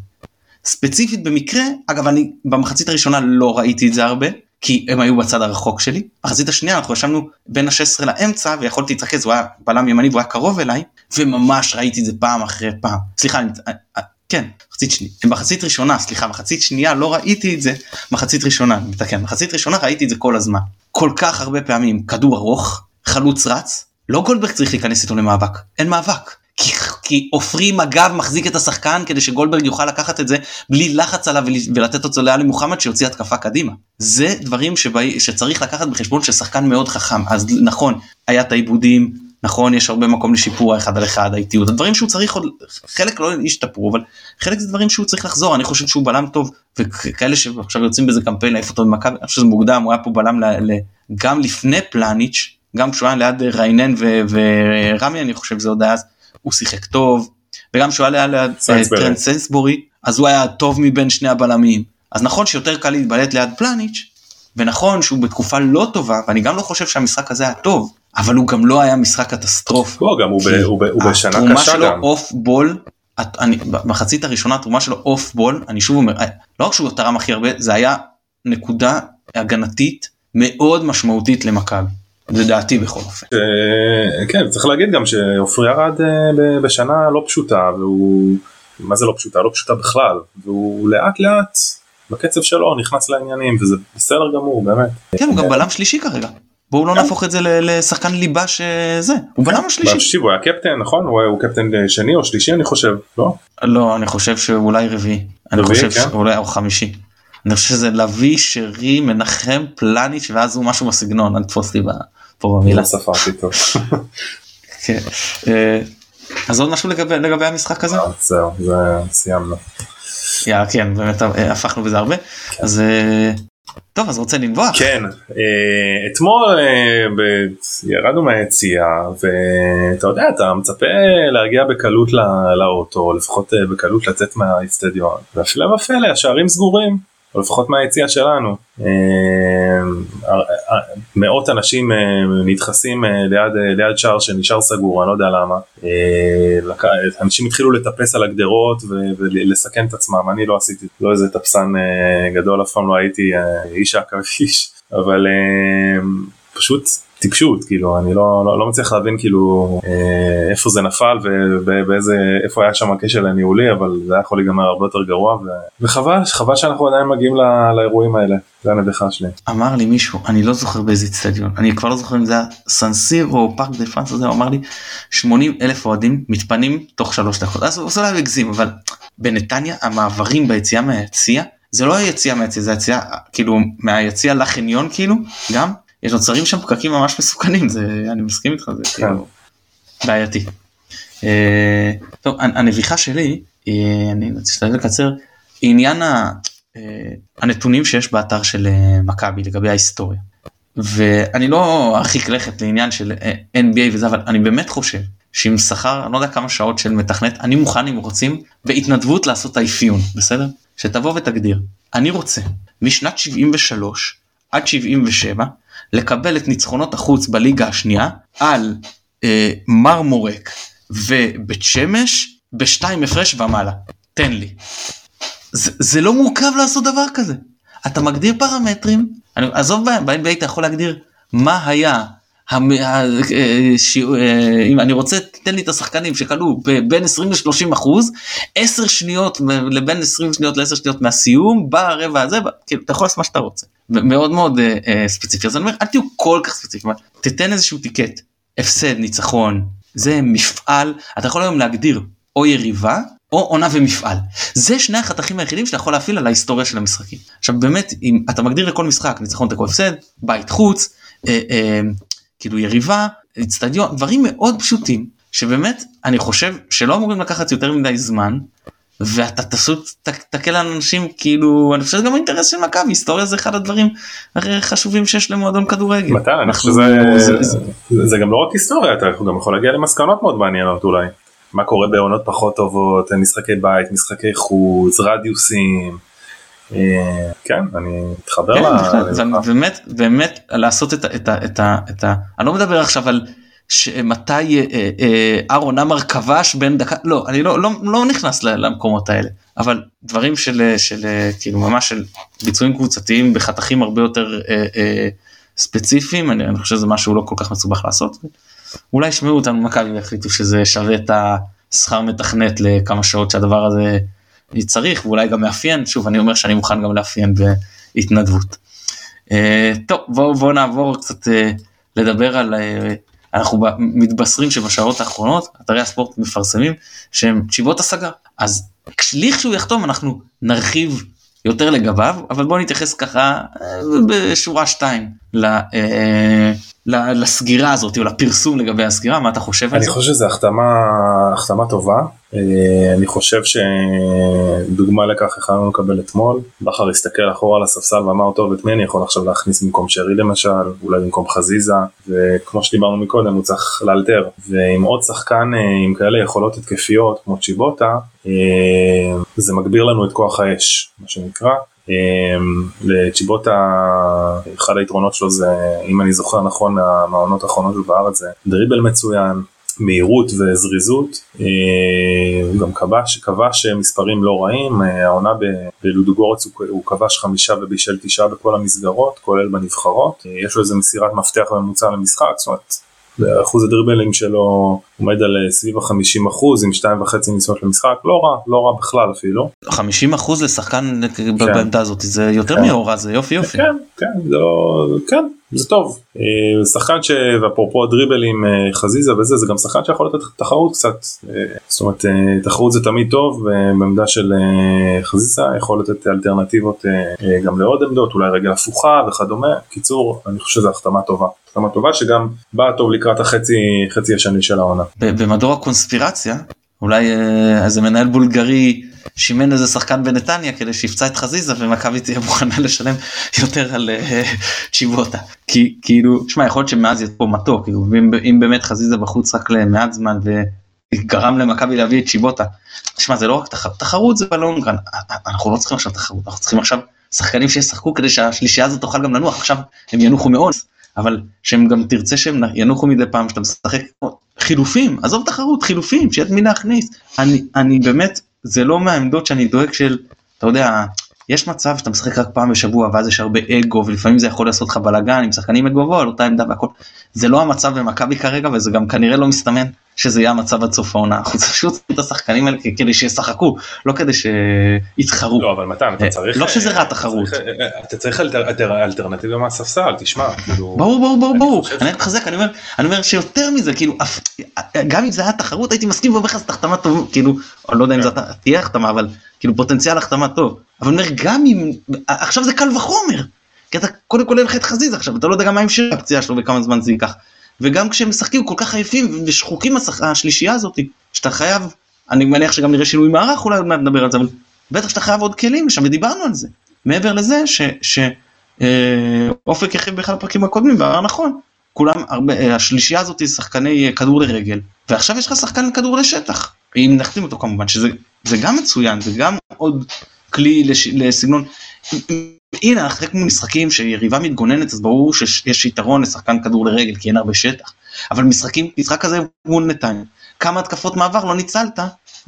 ספציפית במקרה אגב אני במחצית הראשונה לא ראיתי את זה הרבה כי הם היו בצד הרחוק שלי. מחצית השנייה אנחנו ישבנו בין ה-16 לאמצע ויכולתי להתרכז הוא היה בלם ימני והוא היה קרוב אליי וממש ראיתי את זה פעם אחרי פעם. סליחה אני, אה, כן מחצית שנייה מחצית ראשונה סליחה מחצית שנייה לא ראיתי את זה מחצית ראשונה אני מתקן. מחצית ראשונה ראיתי את זה כל הזמן. כל כך הרבה פעמים כדור ארוך חלוץ רץ לא גולדברג צריך להיכנס איתו למאבק. אין מאבק. כי- כי עופרי מג"ב מחזיק את השחקן כדי שגולדברג יוכל לקחת את זה בלי לחץ עליו ול- ולתת אותו לאלי מוחמד שיוציא התקפה קדימה. זה דברים שבא, שצריך לקחת בחשבון ששחקן מאוד חכם. אז נכון היה את העיבודים נכון יש הרבה מקום לשיפור האחד על אחד האיטיות. הדברים שהוא צריך עוד חלק לא השתפרו אבל חלק זה דברים שהוא צריך לחזור. אני חושב שהוא בלם טוב וכאלה שעכשיו יוצאים בזה קמפיין להעיף אותו במכבי אני חושב שזה מוקדם הוא היה פה בלם ל, ל, גם לפני פלניץ' גם כשהוא היה ליד ריינן ורמי אני חושב זה עוד היה אז הוא שיחק טוב וגם כשהוא היה ליד טרנד סנסבורי אז הוא היה טוב מבין שני הבלמים אז נכון שיותר קל להתבלט ליד פלניץ' ונכון שהוא בתקופה לא טובה ואני גם לא חושב שהמשחק הזה היה טוב אבל הוא גם לא היה משחק קטסטרוף. לא, גם הוא, ב, הוא, ב, הוא בשנה קשה גם. התרומה שלו off ball, אני, במחצית הראשונה התרומה שלו off ball, אני שוב אומר, לא רק שהוא תרם הכי הרבה, זה היה נקודה הגנתית מאוד משמעותית למכבי. לדעתי בכל אופן. אה, כן, צריך להגיד גם שעופרי ירד אה, בשנה לא פשוטה, והוא, מה זה לא פשוטה? לא פשוטה בכלל, והוא לאט לאט בקצב שלו נכנס לעניינים, וזה בסדר גמור, באמת. כן, הוא גם בלם שלישי כרגע. בואו לא נהפוך את זה לשחקן ליבה שזה הוא בלם השלישי. הוא היה קפטן נכון הוא קפטן שני או שלישי אני חושב לא? לא אני חושב שאולי רביעי. אני חושב כן? שאולי או חמישי. אני חושב שזה לביא שרי מנחם פלניץ' ואז הוא משהו בסגנון אל תפוס לי פה במילה. לא ספרתי טוב. כן. אה, אז עוד משהו לגבי המשחק הזה? אה, זהו סיימנו. יאללה כן באמת אה, הפכנו בזה הרבה כן. אז טוב אז רוצה לנבוח. כן אתמול ירדנו מהיציאה ואתה יודע אתה מצפה להגיע בקלות לאוטו לפחות בקלות לצאת מהאיצטדיון והפלא ופלא השערים סגורים או לפחות מהיציאה שלנו. אה, אה, מאות אנשים אה, נדחסים ליד, ליד שער שנשאר סגור, אני לא יודע למה. אנשים התחילו לטפס על הגדרות ולסכן את עצמם, אני לא עשיתי, לא איזה טפסן גדול, אף פעם לא הייתי איש עכביש, אבל פשוט טיפשות כאילו אני לא, לא, לא מצליח להבין כאילו אה, איפה זה נפל ובאיזה איפה היה שם הכשל הניהולי אבל זה היה יכול להיגמר הרבה יותר גרוע ו, וחבל חבל שאנחנו עדיין מגיעים לא, לאירועים האלה זה הנביכה שלי. אמר לי מישהו אני לא זוכר באיזה אצטדיון אני כבר לא זוכר אם זה היה סנסיר או פארק דה פאנס הזה אמר לי 80 אלף אוהדים מתפנים תוך שלוש דקות אז הוא אולי הגזים אבל בנתניה המעברים ביציאה מהיציאה זה לא היציאה מהיציאה זה היציאה כאילו מהיציאה לחניון כאילו גם יש נוצרים שם פקקים ממש מסוכנים זה אני מסכים איתך זה כאילו בעייתי. אה, טוב הנביכה שלי אה, אני אשתדל לקצר עניין אה, הנתונים שיש באתר של מכבי לגבי ההיסטוריה. ואני לא ארחיק לכת לעניין של NBA וזה אבל אני באמת חושב שעם שכר אני לא יודע כמה שעות של מתכנת אני מוכן אם רוצים בהתנדבות לעשות את האפיון בסדר? שתבוא ותגדיר. אני רוצה משנת 73 עד 77 לקבל את ניצחונות החוץ בליגה השנייה על אה, מרמורק ובית שמש בשתיים הפרש ומעלה. תן לי. זה, זה לא מורכב לעשות דבר כזה. אתה מגדיר פרמטרים, אני, עזוב ב-NBA אתה יכול להגדיר מה היה המ... ש... אם אני רוצה תן לי את השחקנים שקלו בין 20 ל-30 אחוז 10 שניות לבין 20 שניות ל-10 שניות מהסיום ברבע הזה כאילו אתה יכול לעשות מה שאתה רוצה. מאוד מאוד uh, ספציפי. אז אני אומר אל תהיו כל כך ספציפי תתן איזשהו טיקט. הפסד ניצחון זה מפעל. אתה יכול היום להגדיר או יריבה או עונה ומפעל. זה שני החתכים היחידים שאתה יכול להפעיל על ההיסטוריה של המשחקים. עכשיו באמת אם אתה מגדיר לכל משחק ניצחון תקו הפסד בית חוץ. אה, אה, כאילו יריבה, אצטדיון, דברים מאוד פשוטים שבאמת אני חושב שלא אמורים לקחת יותר מדי זמן ואתה פשוט תקל על אנשים כאילו אני חושב שגם האינטרס של מכבי היסטוריה זה אחד הדברים הכי חשובים שיש למועדון כדורגל. מתי? אני חושב שזה גם לא רק היסטוריה אתה גם יכול להגיע למסקנות מאוד מעניינות אולי. מה קורה בעונות פחות טובות משחקי בית משחקי חוץ רדיוסים כן אני מתחבר כן, באמת באמת לעשות את ה... אני לא מדבר עכשיו על מתי אה, אה, אהרון עמר כבש בין דקה לא אני לא לא לא נכנס למקומות האלה אבל דברים של של כאילו ממש של ביצועים קבוצתיים בחתכים הרבה יותר ספציפיים אני, אני חושב שזה משהו לא כל כך מסובך לעשות. אולי ישמעו אותנו מכבי ויחליטו שזה שווה את השכר מתכנת לכמה שעות שהדבר הזה צריך ואולי גם מאפיין שוב אני אומר שאני מוכן גם לאפיין בהתנדבות. Uh, טוב בואו בוא נעבור קצת uh, לדבר על uh, אנחנו מתבשרים שבשעות האחרונות אתרי הספורט מפרסמים שהם תשיבות השגה אז כשליכשהוא יחתום אנחנו נרחיב יותר לגביו אבל בואו נתייחס ככה בשורה שתיים לסגירה הזאת או לפרסום לגבי הסגירה מה אתה חושב על זה? אני חושב שזה החתמה החתמה טובה. אה, אני חושב שדוגמה לכך יכולנו לקבל אתמול. בכר הסתכל אחורה על הספסל ואמר טוב את מי אני יכול עכשיו להכניס במקום שרי למשל אולי במקום חזיזה? וכמו שדיברנו מקודם הוא צריך לאלתר. ועם עוד שחקן אה, עם כאלה יכולות התקפיות כמו צ'יבוטה אה, זה מגביר לנו את כוח האש מה שנקרא לצ'יבוטה אחד היתרונות שלו זה אם אני זוכר נכון מהעונות האחרונות שלו בארץ זה דריבל מצוין מהירות וזריזות, הוא אה, גם כבש, כבש מספרים לא רעים, אה, העונה בלודוגורץ הוא כבש חמישה ובישל תשעה בכל המסגרות, כולל בנבחרות, אה, יש לו איזה מסירת מפתח בממוצע למשחק, זאת אומרת אחוז הדריבלים שלו עומד על אה, סביב ה-50 אחוז עם 2.5 ניסיונות למשחק לא רע לא רע בכלל אפילו 50 אחוז לשחקן כן. בעמדה הזאת זה יותר כן. מאורה זה יופי יופי כן כן זה לא כן זה טוב אה, שחקן שאפרופו הדריבלים אה, חזיזה וזה זה גם שחקן שיכול לתת תחרות קצת זאת אומרת תחרות זה תמיד טוב בעמדה של חזיזה יכול לתת אלטרנטיבות גם לעוד עמדות אולי רגל הפוכה וכדומה קיצור אני חושב שזו החתמה טובה החתמה טובה שגם באה טוב לקראת החצי חצי השני של העונה. במדור הקונספירציה אולי אה, איזה מנהל בולגרי שימן איזה שחקן בנתניה כדי שיפצע את חזיזה ומכבי תהיה מוכנה לשלם יותר על אה, צ'יבוטה. כי כאילו שמע יכול להיות שמאז יהיה פה מתוק כאילו, אם, באמת חזיזה בחוץ רק למעט זמן וגרם למכבי להביא את צ'יבוטה. שמע זה לא רק תחרות תחרות זה בלונגרן אנחנו לא צריכים עכשיו תחרות אנחנו צריכים עכשיו שחקנים שישחקו כדי שהשלישייה הזאת תוכל גם לנוח. עכשיו הם ינוחו מאוד אבל שהם גם תרצה שהם ינוחו מדי פעם שאתה משחק חילופים עזוב תחרות חילופים שיהיה את מי להכניס. אני אני באמת זה לא מהעמדות שאני דואג של אתה יודע יש מצב שאתה משחק רק פעם בשבוע ואז יש הרבה אגו ולפעמים זה יכול לעשות לך בלאגן עם שחקנים אגו על אותה עמדה והכל. זה לא המצב במכבי כרגע וזה גם כנראה לא מסתמן שזה יהיה המצב עד סוף העונה אנחנו פשוט את השחקנים האלה כדי שישחקו לא כדי שיתחרו. לא אבל מתן אתה אה, צריך לא שזה רע תחרות. אה, אתה צריך אלטרנטיבה מהספסל תשמע כאילו. ברור ברור ברור ברור אני מחזק אני אומר שיותר מזה כאילו גם אם זה היה תחרות הייתי מסכים ואומר לך החתמה טוב כאילו אני לא יודע אם זה תהיה החתמה אבל כאילו פוטנציאל החתמה טוב אבל אני אומר גם אם עכשיו זה קל וחומר. כי אתה קודם כל אין לך את חזיז עכשיו אתה לא יודע גם מה שיר הפציעה שלו וכמה זמן זה ייקח. וגם כשהם משחקים כל כך עייפים ושחוקים השלישייה הזאת שאתה חייב אני מניח שגם נראה שינוי מערך אולי עוד מעט נדבר על זה אבל בטח שאתה חייב עוד כלים שם ודיברנו על זה. מעבר לזה שאופק יחיד באחד הפרקים הקודמים ואמר נכון כולם הרבה אה, השלישייה הזאת היא שחקני כדור לרגל ועכשיו יש לך שחקן כדור לשטח. אם נחתים אותו כמובן שזה זה גם מצוין זה גם עוד כלי לש, לסגנון הנה אחרי כמו משחקים שיריבה מתגוננת אז ברור שיש יתרון לשחקן כדור לרגל כי אין הרבה שטח. אבל משחקים משחק כזה מול נתניה. כמה התקפות מעבר לא ניצלת?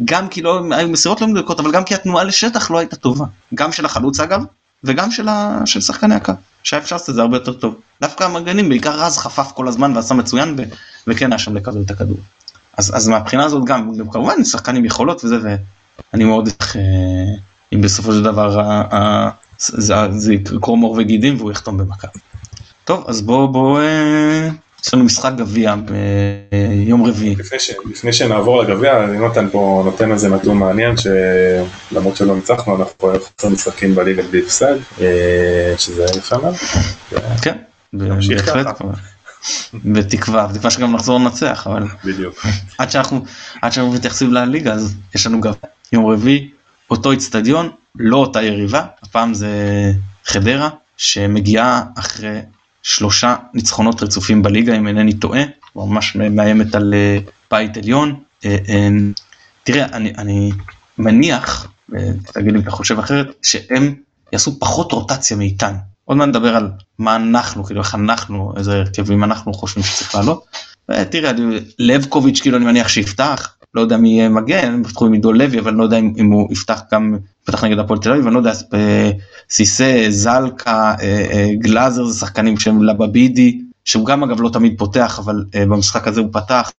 גם כי לא היו מסירות לא מדויקות אבל גם כי התנועה לשטח לא הייתה טובה. גם של החלוץ אגב וגם של, ה... של שחקני הקו. שהיה אפשר לעשות את זה הרבה יותר טוב. דווקא המגנים בעיקר רז חפף כל הזמן ועשה מצוין ו... וכן היה שם לקבל את הכדור. אז, מהבחינה הזאת גם כמובן שחקן עם יכולות וזה ואני מאוד אה, אם בסופו של דבר זה, זה יקרום עור וגידים והוא יחתום במכבי. טוב אז בוא בוא אה, יש לנו משחק גביע ביום רביעי. לפני, ש, לפני שנעבור לגביע יונתן פה נותן איזה נתון מעניין שלמרות שלא ניצחנו אנחנו פה חסר משחקים בליגה בלי הפסד אה, שזה יפה מאוד. כן. בהחלט. בתקווה, בתקווה שגם נחזור לנצח אבל בדיוק עד שאנחנו עד שאנחנו מתייחסים לליגה אז יש לנו גם יום רביעי אותו איצטדיון לא אותה יריבה, הפעם זה חדרה, שמגיעה אחרי שלושה ניצחונות רצופים בליגה, אם אינני טועה, ממש מאיימת על אה, בית עליון. אה, אה, תראה, אני, אני מניח, תגיד לי אם אתה חושב אחרת, שהם יעשו פחות רוטציה מאיתנו. עוד מעט נדבר על מה אנחנו, כאילו איך אנחנו, איזה הרכבים אנחנו חושבים שצריך לעלות. תראה, לבקוביץ' כאילו אני מניח שיפתח, לא יודע מי יהיה מגן, פתחו עם עידו לוי, אבל לא יודע אם, אם הוא יפתח גם, פתח נגד הפועל תל אביב, אני לא יודע, אה, סיסא, זלקה, אה, אה, גלאזר זה שחקנים שהם לבבידי, שהוא גם אגב לא תמיד פותח, אבל במשחק הזה הוא פתח,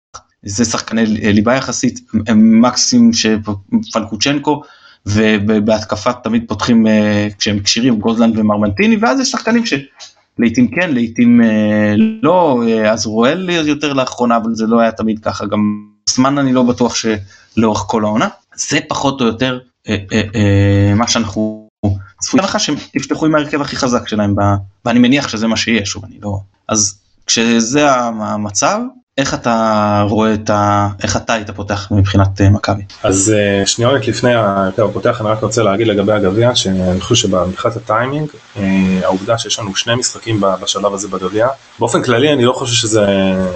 זה שחקני ליבה יחסית, מקסים שפלקוצ'נקו, ובהתקפה תמיד פותחים כשהם כשירים גוזלנד ומרמנטיני, ואז יש שחקנים שלעיתים כן, לעיתים לא, אז רואל יותר לאחרונה, אבל זה לא היה תמיד ככה, גם זמן אני לא בטוח שלאורך כל העונה. זה פחות או יותר אה, אה, אה, מה שאנחנו צפוי לך שהם יפתחו עם ההרכב הכי חזק שלהם ב... ואני מניח שזה מה שיהיה שוב אני לא אז כשזה המצב איך אתה רואה את ה... איך אתה היית פותח מבחינת אה, מכבי? אז אה, שניונת לפני ההרכב הפותח אני רק רוצה להגיד לגבי הגביע שאני חושב שבמבחינת הטיימינג אה, העובדה שיש לנו שני משחקים בשלב הזה בגביע באופן כללי אני לא חושב שזה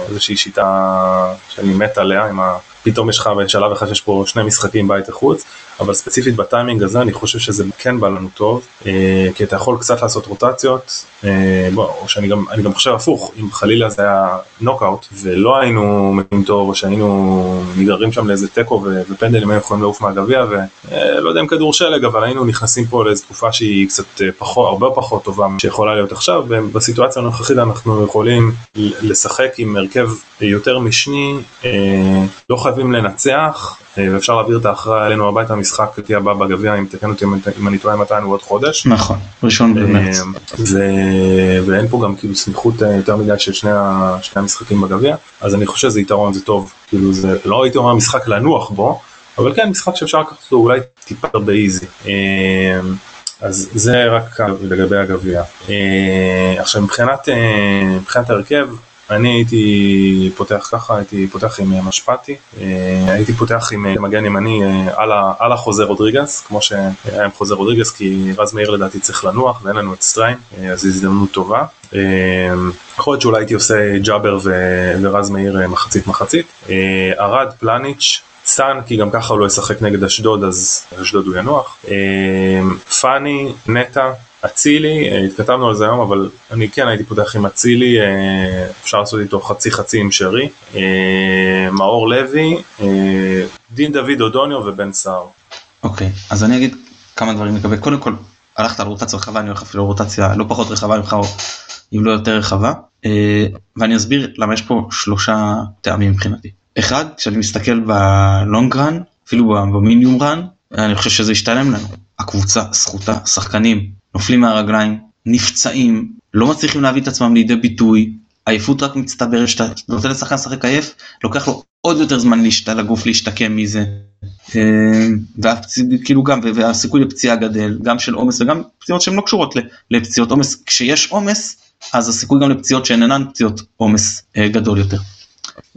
איזושהי שיטה שאני מת עליה ה... פתאום יש לך בשלב אחד שיש פה שני משחקים בית החוץ, אבל ספציפית בטיימינג הזה אני חושב שזה כן בא לנו טוב, אה, כי אתה יכול קצת לעשות רוטציות, אה, בוא, או שאני גם, גם חושב הפוך, אם חלילה זה היה נוקאוט ולא היינו מגיעים טוב, או שהיינו נגררים שם לאיזה תיקו ופנדלים היינו יכולים לעוף מהגביע, ולא יודע אם כדור שלג, אבל היינו נכנסים פה לאיזו תקופה שהיא קצת פחות, הרבה פחות טובה שיכולה להיות עכשיו, ובסיטואציה הנוכחית אנחנו יכולים לשחק עם הרכב יותר משני, אה, לא חייבים לנצח, אה, ואפשר להעביר את ההכרעה אלינו הביתה המשחק תהיה הבא בגביע אם תקן אותי אם אני טועה מתי הוא עוד חודש. נכון, ראשון אה, במרץ. ואין פה גם כאילו סמיכות יותר מדי של שני, שני המשחקים בגביע, אז אני חושב שזה יתרון זה טוב, כאילו זה לא הייתי אומר משחק לנוח בו, אבל כן משחק שאפשר לקחת אותו אולי טיפה באיזי. אז זה רק לגבי הגביע. עכשיו מבחינת, מבחינת ההרכב, אני הייתי פותח ככה, הייתי פותח עם אה, משפטי, אה, הייתי פותח עם אה, מגן ימני על החוזה רודריגס, כמו שהיה עם חוזה רודריגס, כי רז מאיר לדעתי צריך לנוח ואין לנו את סטריין, אז זו הזדמנות טובה. יכול להיות שאולי הייתי עושה ג'אבר ורז מאיר מחצית מחצית. ארד, פלניץ', סאן, כי גם ככה הוא לא ישחק נגד אשדוד, אז אשדוד הוא ינוח. פאני, נטע. אצילי, אה, התכתבנו על זה היום, אבל אני כן הייתי פותח עם אצילי, אה, אפשר לעשות איתו חצי חצי עם שרי, אה, מאור לוי, דין דוד אודוניו ובן סער. אוקיי, אז אני אגיד כמה דברים לגבי, קודם כל, הלכת על רוטציה רחבה, אני הולך אפילו רוטציה לא פחות רחבה ממך, אם לא יותר רחבה, ואני אסביר למה יש פה שלושה טעמים מבחינתי. אחד, כשאני מסתכל בלונג רן, אפילו במיניום רן, אני חושב שזה ישתלם לנו. הקבוצה, זכותה, שחקנים, נופלים מהרגליים, נפצעים, לא מצליחים להביא את עצמם לידי ביטוי, עייפות רק מצטברת, שאתה נותן לשחקן לשחק עייף, לוקח לו עוד יותר זמן להשת... לגוף להשתקם מזה. אה, וכאילו גם, והסיכוי לפציעה גדל, גם של עומס וגם פציעות שהן לא קשורות לפציעות עומס. כשיש עומס, אז הסיכוי גם לפציעות שהן אינן פציעות עומס אה, גדול יותר.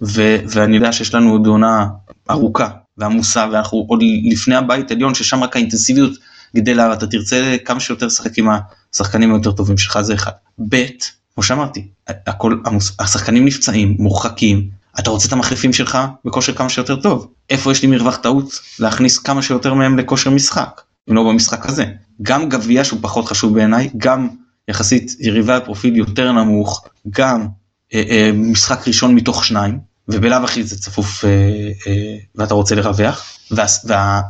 ו, ואני יודע שיש לנו עוד עונה ארוכה ועמוסה, ואנחנו עוד לפני הבית עליון, ששם רק האינטנסיביות גדלה ואתה תרצה כמה שיותר לשחק עם השחקנים היותר טובים שלך זה אחד. ב', כמו שאמרתי, הכל, השחקנים נפצעים, מורחקים, אתה רוצה את המחליפים שלך בכושר כמה שיותר טוב. איפה יש לי מרווח טעות להכניס כמה שיותר מהם לכושר משחק, אם לא במשחק הזה. גם גביע שהוא פחות חשוב בעיניי, גם יחסית יריבי הפרופיל יותר נמוך, גם אה, אה, משחק ראשון מתוך שניים, ובלאו הכי זה צפוף אה, אה, ואתה רוצה לרווח, וה, וה,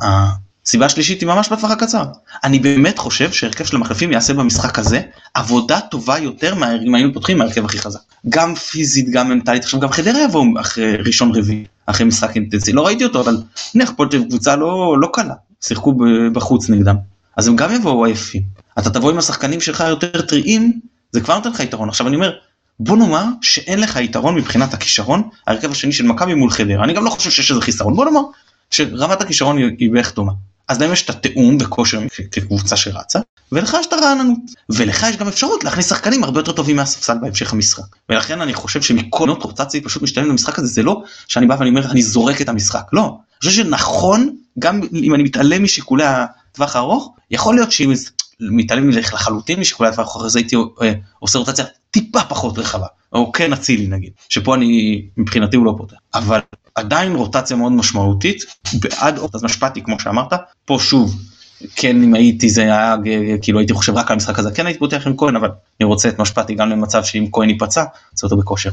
סיבה שלישית היא ממש בטווח הקצר. אני באמת חושב שהרכב של המחלפים יעשה במשחק הזה עבודה טובה יותר אם היינו פותחים מהרכב הכי חזק. גם פיזית גם מנטלית עכשיו גם חדרה יבואו אחרי ראשון רביעי אחרי משחק אינטנסיבי. לא ראיתי אותו אבל נניח פה קבוצה לא לא קלה. שיחקו בחוץ נגדם. אז הם גם יבואו עייפים. אתה תבוא עם השחקנים שלך יותר טריים זה כבר נותן לך יתרון. עכשיו אני אומר בוא נאמר שאין לך יתרון מבחינת הכישרון ההרכב השני של מכבי מול חדרה. אני גם לא חושב שיש איזה חיסרון. בוא נאמר שרמת הכישרון היא בערך דומה אז להם יש את התיאום בכושר כקבוצה שרצה ולך יש את הרעננות. ולך יש גם אפשרות להכניס שחקנים הרבה יותר טובים מהספסל בהמשך המשחק. ולכן אני חושב שמכל נוט רוטציה פשוט משתלם למשחק הזה. זה לא שאני בא ואני אומר אני זורק את המשחק. לא. אני חושב שנכון גם אם אני מתעלם משיקולי הטווח הארוך יכול להיות שאם מתעלם מזה לחלוטין משיקולי הטווח הארוך אז הייתי אה, עושה רוטציה טיפה פחות רחבה. או כן אצילי נגיד שפה אני מבחינתי הוא לא פותח. אבל עדיין רוטציה מאוד משמעותית בעד אז משפטי כמו שאמרת פה שוב כן אם הייתי זה היה כאילו הייתי חושב רק על המשחק הזה כן הייתי פותח עם כהן אבל אני רוצה את משפטי גם למצב שאם כהן ייפצע זה אותו בכושר.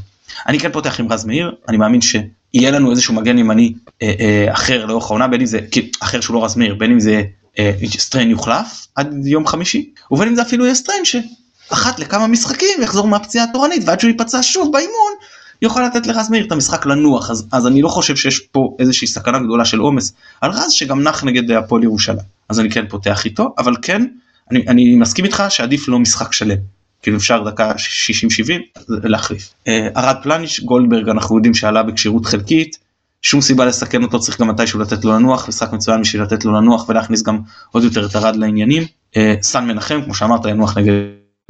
אני כן פותח עם רז מאיר אני מאמין שיהיה לנו איזשהו מגן ימני אה, אה, אחר לאורך העונה בין אם זה אחר שהוא לא רז מאיר בין אם זה אה, סטריין יוחלף עד יום חמישי ובין אם זה אפילו יהיה סטריין שאחת לכמה משחקים יחזור מהפציעה התורנית ועד שהוא ייפצע שוב באימון יכול לתת לרז מאיר את המשחק לנוח אז, אז אני לא חושב שיש פה איזושהי סכנה גדולה של עומס על רז שגם נח נגד הפועל ירושלים אז אני כן פותח איתו אבל כן אני, אני מסכים איתך שעדיף לא משחק שלם כאילו אפשר דקה 60-70 להחליף. אה, ארד פלניץ' גולדברג אנחנו יודעים שעלה בכשירות חלקית שום סיבה לסכן אותו צריך גם מתישהו לתת לו לנוח משחק מצוין בשביל לתת לו לנוח ולהכניס גם עוד יותר את ארד לעניינים. אה, סן מנחם כמו שאמרת ינוח נגד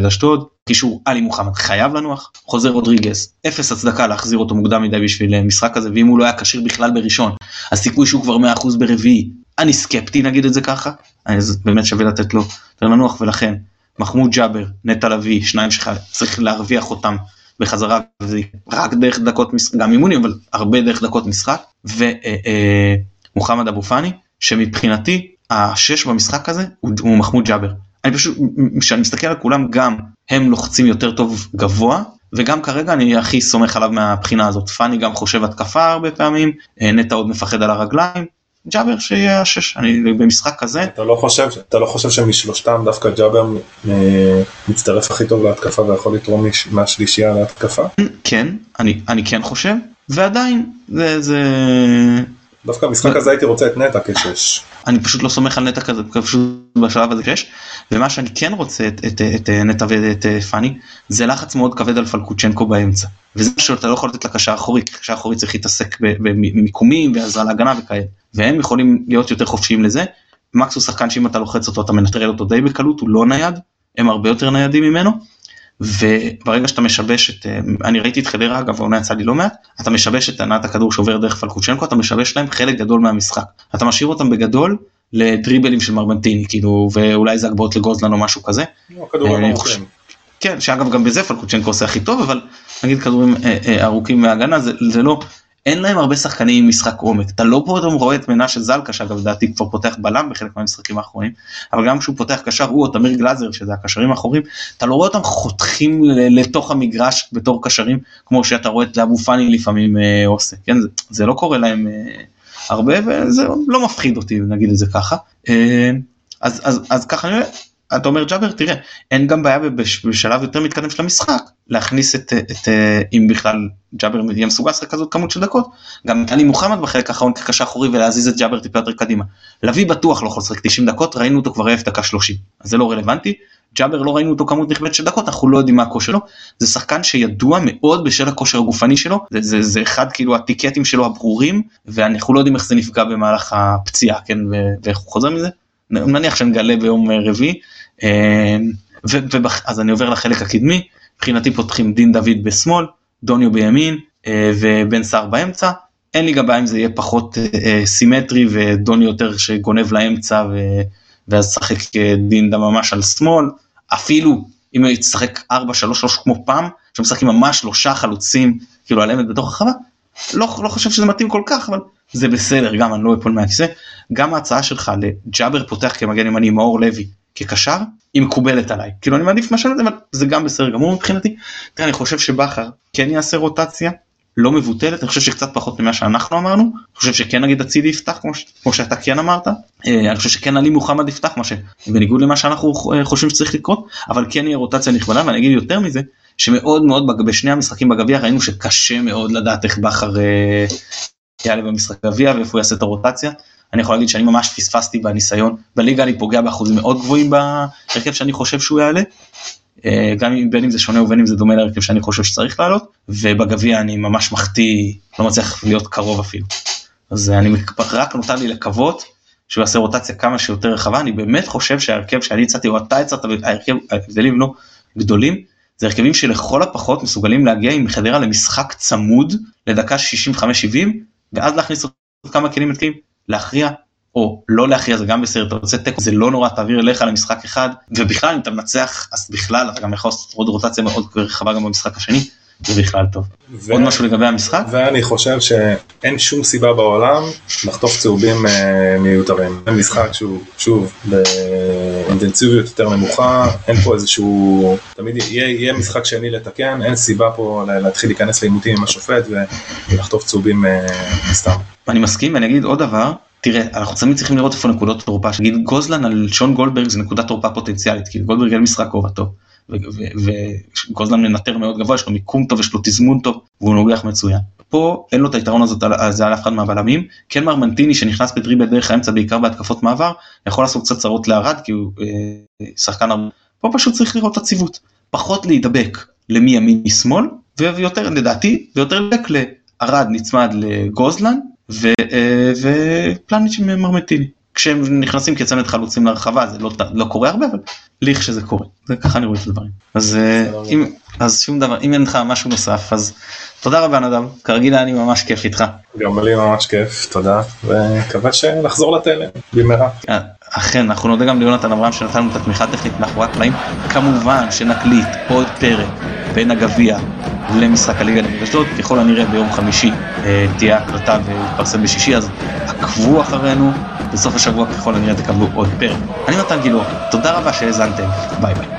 אשדוד קישור עלי מוחמד חייב לנוח חוזר רודריגס אפס הצדקה להחזיר אותו מוקדם מדי בשביל אה, משחק כזה ואם הוא לא היה כשיר בכלל בראשון אז סיכוי שהוא כבר 100% ברביעי אני סקפטי נגיד את זה ככה אז באמת שווה לתת לו יותר לנוח ולכן מחמוד ג'אבר נטע לביא שניים שצריך להרוויח אותם בחזרה וזה רק דרך דקות משחק גם אימונים אבל הרבה דרך דקות משחק ומוחמד אבו פאני שמבחינתי השש במשחק הזה הוא, הוא מחמוד ג'אבר. אני פשוט כשאני מסתכל על כולם גם הם לוחצים יותר טוב גבוה וגם כרגע אני הכי סומך עליו מהבחינה הזאת. פאני גם חושב התקפה הרבה פעמים נטע עוד מפחד על הרגליים ג'אבר שיהיה השש אני במשחק כזה. אתה לא חושב אתה לא חושב שמשלושתם דווקא ג'אבר אה, מצטרף הכי טוב להתקפה ויכול לתרום מהשלישייה להתקפה? כן אני אני כן חושב ועדיין זה זה דווקא במשחק הזה הייתי רוצה את נטע כשש. אני פשוט לא סומך על נטע כזה פשוט בשלב הזה כשש ומה שאני כן רוצה את, את, את, את נטע ואת פאני זה לחץ מאוד כבד על פלקוצ'נקו באמצע וזה שאתה לא יכול לתת לקשר האחורי כי קשר האחורי צריך להתעסק במיקומים ועזרה להגנה וכאלה והם יכולים להיות יותר חופשיים לזה. מקס הוא שחקן שאם אתה לוחץ אותו אתה מנטרל אותו די בקלות הוא לא נייד הם הרבה יותר ניידים ממנו וברגע שאתה משבש את אני ראיתי את חדרה אגב העונה יצא לי לא מעט אתה משבש את הנעת הכדור שעובר דרך פלקוצ'נקו אתה משבש להם חלק גדול מהמשחק אתה משאיר אותם בגדול לדריבלים של מרמנטיני כאילו ואולי זה הגבהות לגוזלן או משהו כזה. כן שאגב גם בזה פלקוצ'נקו עושה הכי טוב אבל נגיד כדורים ארוכים מהגנה זה, זה לא אין להם הרבה שחקנים עם משחק עומק. אתה לא פתאום רואה את מנשה זלקה שאגב לדעתי כבר פותח בלם בחלק מהמשחקים האחרונים אבל גם כשהוא פותח קשר הוא או תמיר גלאזר שזה הקשרים האחוריים אתה לא רואה אותם חותכים לתוך המגרש בתור קשרים כמו שאתה רואה את אבו פאני לפעמים אה, עושה. כן זה, זה לא קורה להם אה, הרבה וזה לא מפחיד אותי נגיד את זה ככה. אה, אז אז אז ככה אני אתה אומר ג'אבר תראה אין גם בעיה בשלב יותר מתקדם של המשחק להכניס את, את אם בכלל ג'אבר יהיה מסוגל לשחק כזאת כמות של דקות. גם עלי מוחמד בחלק האחרון כקשר אחורי ולהזיז את ג'אבר טיפה יותר קדימה. לביא בטוח לא יכול לשחק 90 דקות ראינו אותו כבר אלף דקה 30 אז זה לא רלוונטי. ג'אבר לא ראינו אותו כמות נכבדת של דקות אנחנו לא יודעים מה הכושר שלו. זה שחקן שידוע מאוד בשל הכושר הגופני שלו. זה, זה, זה אחד כאילו הטיקטים שלו הברורים ואנחנו לא יודעים איך זה נפגע במהלך הפציעה כן? ואיך הוא חוזר מזה נניח שנגלה ביום רביעי אז אני עובר לחלק הקדמי מבחינתי פותחים דין דוד בשמאל דוניו בימין ובן סער באמצע אין לי גם בעיה אם זה יהיה פחות סימטרי ודוניו יותר שגונב לאמצע ואז שחק דין דה ממש על שמאל אפילו אם הוא יצחק 4-3-3 כמו פעם שמשחקים ממש שלושה חלוצים כאילו על אמת בתוך הרחבה לא, לא חושב שזה מתאים כל כך אבל זה בסדר גם אני לא אפול מהכיסא. גם ההצעה שלך לג'אבר פותח כמגן ימני מאור לוי כקשר היא מקובלת עליי. כאילו אני מעדיף משהו לזה אבל זה גם בסדר גמור מבחינתי. תראה, אני חושב שבכר כן יעשה רוטציה לא מבוטלת אני חושב שקצת פחות ממה שאנחנו אמרנו. אני חושב שכן נגיד אצילי יפתח כמו, ש... כמו שאתה כן אמרת. אה, אני חושב שכן עלי מוחמד יפתח מה שבניגוד למה שאנחנו אה, חושבים שצריך לקרות אבל כן יהיה רוטציה נכבדה ואני אגיד יותר מזה שמאוד מאוד בשני המשחקים בגביע ראינו שקשה מאוד לדעת איך בכר אה, יעלה במשחק גביע ואיפה הוא יעשה את הרוטציה. אני יכול להגיד שאני ממש פספסתי בניסיון בליגה אני פוגע באחוזים מאוד גבוהים בהרכב שאני חושב שהוא יעלה. אה, גם בין אם זה שונה ובין אם זה דומה להרכב שאני חושב שצריך לעלות ובגביע אני ממש מחטיא לא מצליח להיות קרוב אפילו. אז אני רק נותר לי לקוות שהוא יעשה רוטציה כמה שיותר רחבה אני באמת חושב שההרכב שאני הצעתי או אתה הצעת ההרכב ההבדלים לא גדולים זה הרכבים שלכל הפחות מסוגלים להגיע עם חדרה למשחק צמוד לדקה 65-70 ואז להכניס עוד כמה כלים התקיים להכריע או לא להכריע זה גם בסדר אתה רוצה תיקו זה לא נורא תעביר אליך למשחק אחד ובכלל אם אתה מנצח אז בכלל אתה גם יכול לעשות עוד רוטציה מאוד רחבה גם במשחק השני זה בכלל טוב. ו... עוד משהו לגבי המשחק? ואני חושב שאין שום סיבה בעולם לחטוף צהובים אה, מיותרים. זה משחק שהוא שוב באינטנסיביות יותר נמוכה, אין פה איזשהו, תמיד יהיה, יהיה משחק שני לתקן, אין סיבה פה להתחיל להיכנס לעימותים עם השופט ולחטוף צהובים אה, סתם. אני מסכים ואני אגיד עוד דבר תראה אנחנו תמיד צריכים לראות איפה נקודות תורפה נגיד גוזלן על שון גולדברג זה נקודת תורפה פוטנציאלית כי גולדברג אין משחק כה טוב. וכל הזמן מנטר מאוד גבוה יש לו מיקום טוב יש לו תזמון טוב והוא נוגח מצוין. פה אין לו את היתרון הזה על אף אחד מהבלמים כן מרמנטיני שנכנס בדריבל דרך האמצע בעיקר בהתקפות מעבר יכול לעשות קצת צרות לארד כי הוא אה, שחקן הרבה. פה פשוט צריך לראות עציבות פחות להידבק למי ימין משמאל ויותר לדעתי ויותר להידבק לארד נצמד לגוזלן ו, אה, ופלניץ' מרמנטיני כשהם נכנסים כצמד חלוצים לרחבה זה לא, לא קורה הרבה אבל ליך שזה קורה. זה ככה אני רואה את הדברים. אז אה, אם אז שום דבר אם אין לך משהו נוסף אז תודה רבה נדב. כרגיל היה לי ממש כיף איתך. גם לי ממש כיף תודה. ומקווה שנחזור לתלם במהרה. אה, אכן אנחנו נודה גם ליונתן אברהם שנתן לנו את התמיכה הטכנית מאחורי הקלעים. כמובן שנקליט עוד פרק בין הגביע למשחק הליגה נגד אשדוד. ככל הנראה ביום חמישי אה, תהיה הקלטה ויתפרסם בשישי אז עקבו אחרינו בסוף השבוע ככל הנראה תקבלו עוד פרק. אני מתן גילאור תודה רבה שהאזנתם ביי ביי.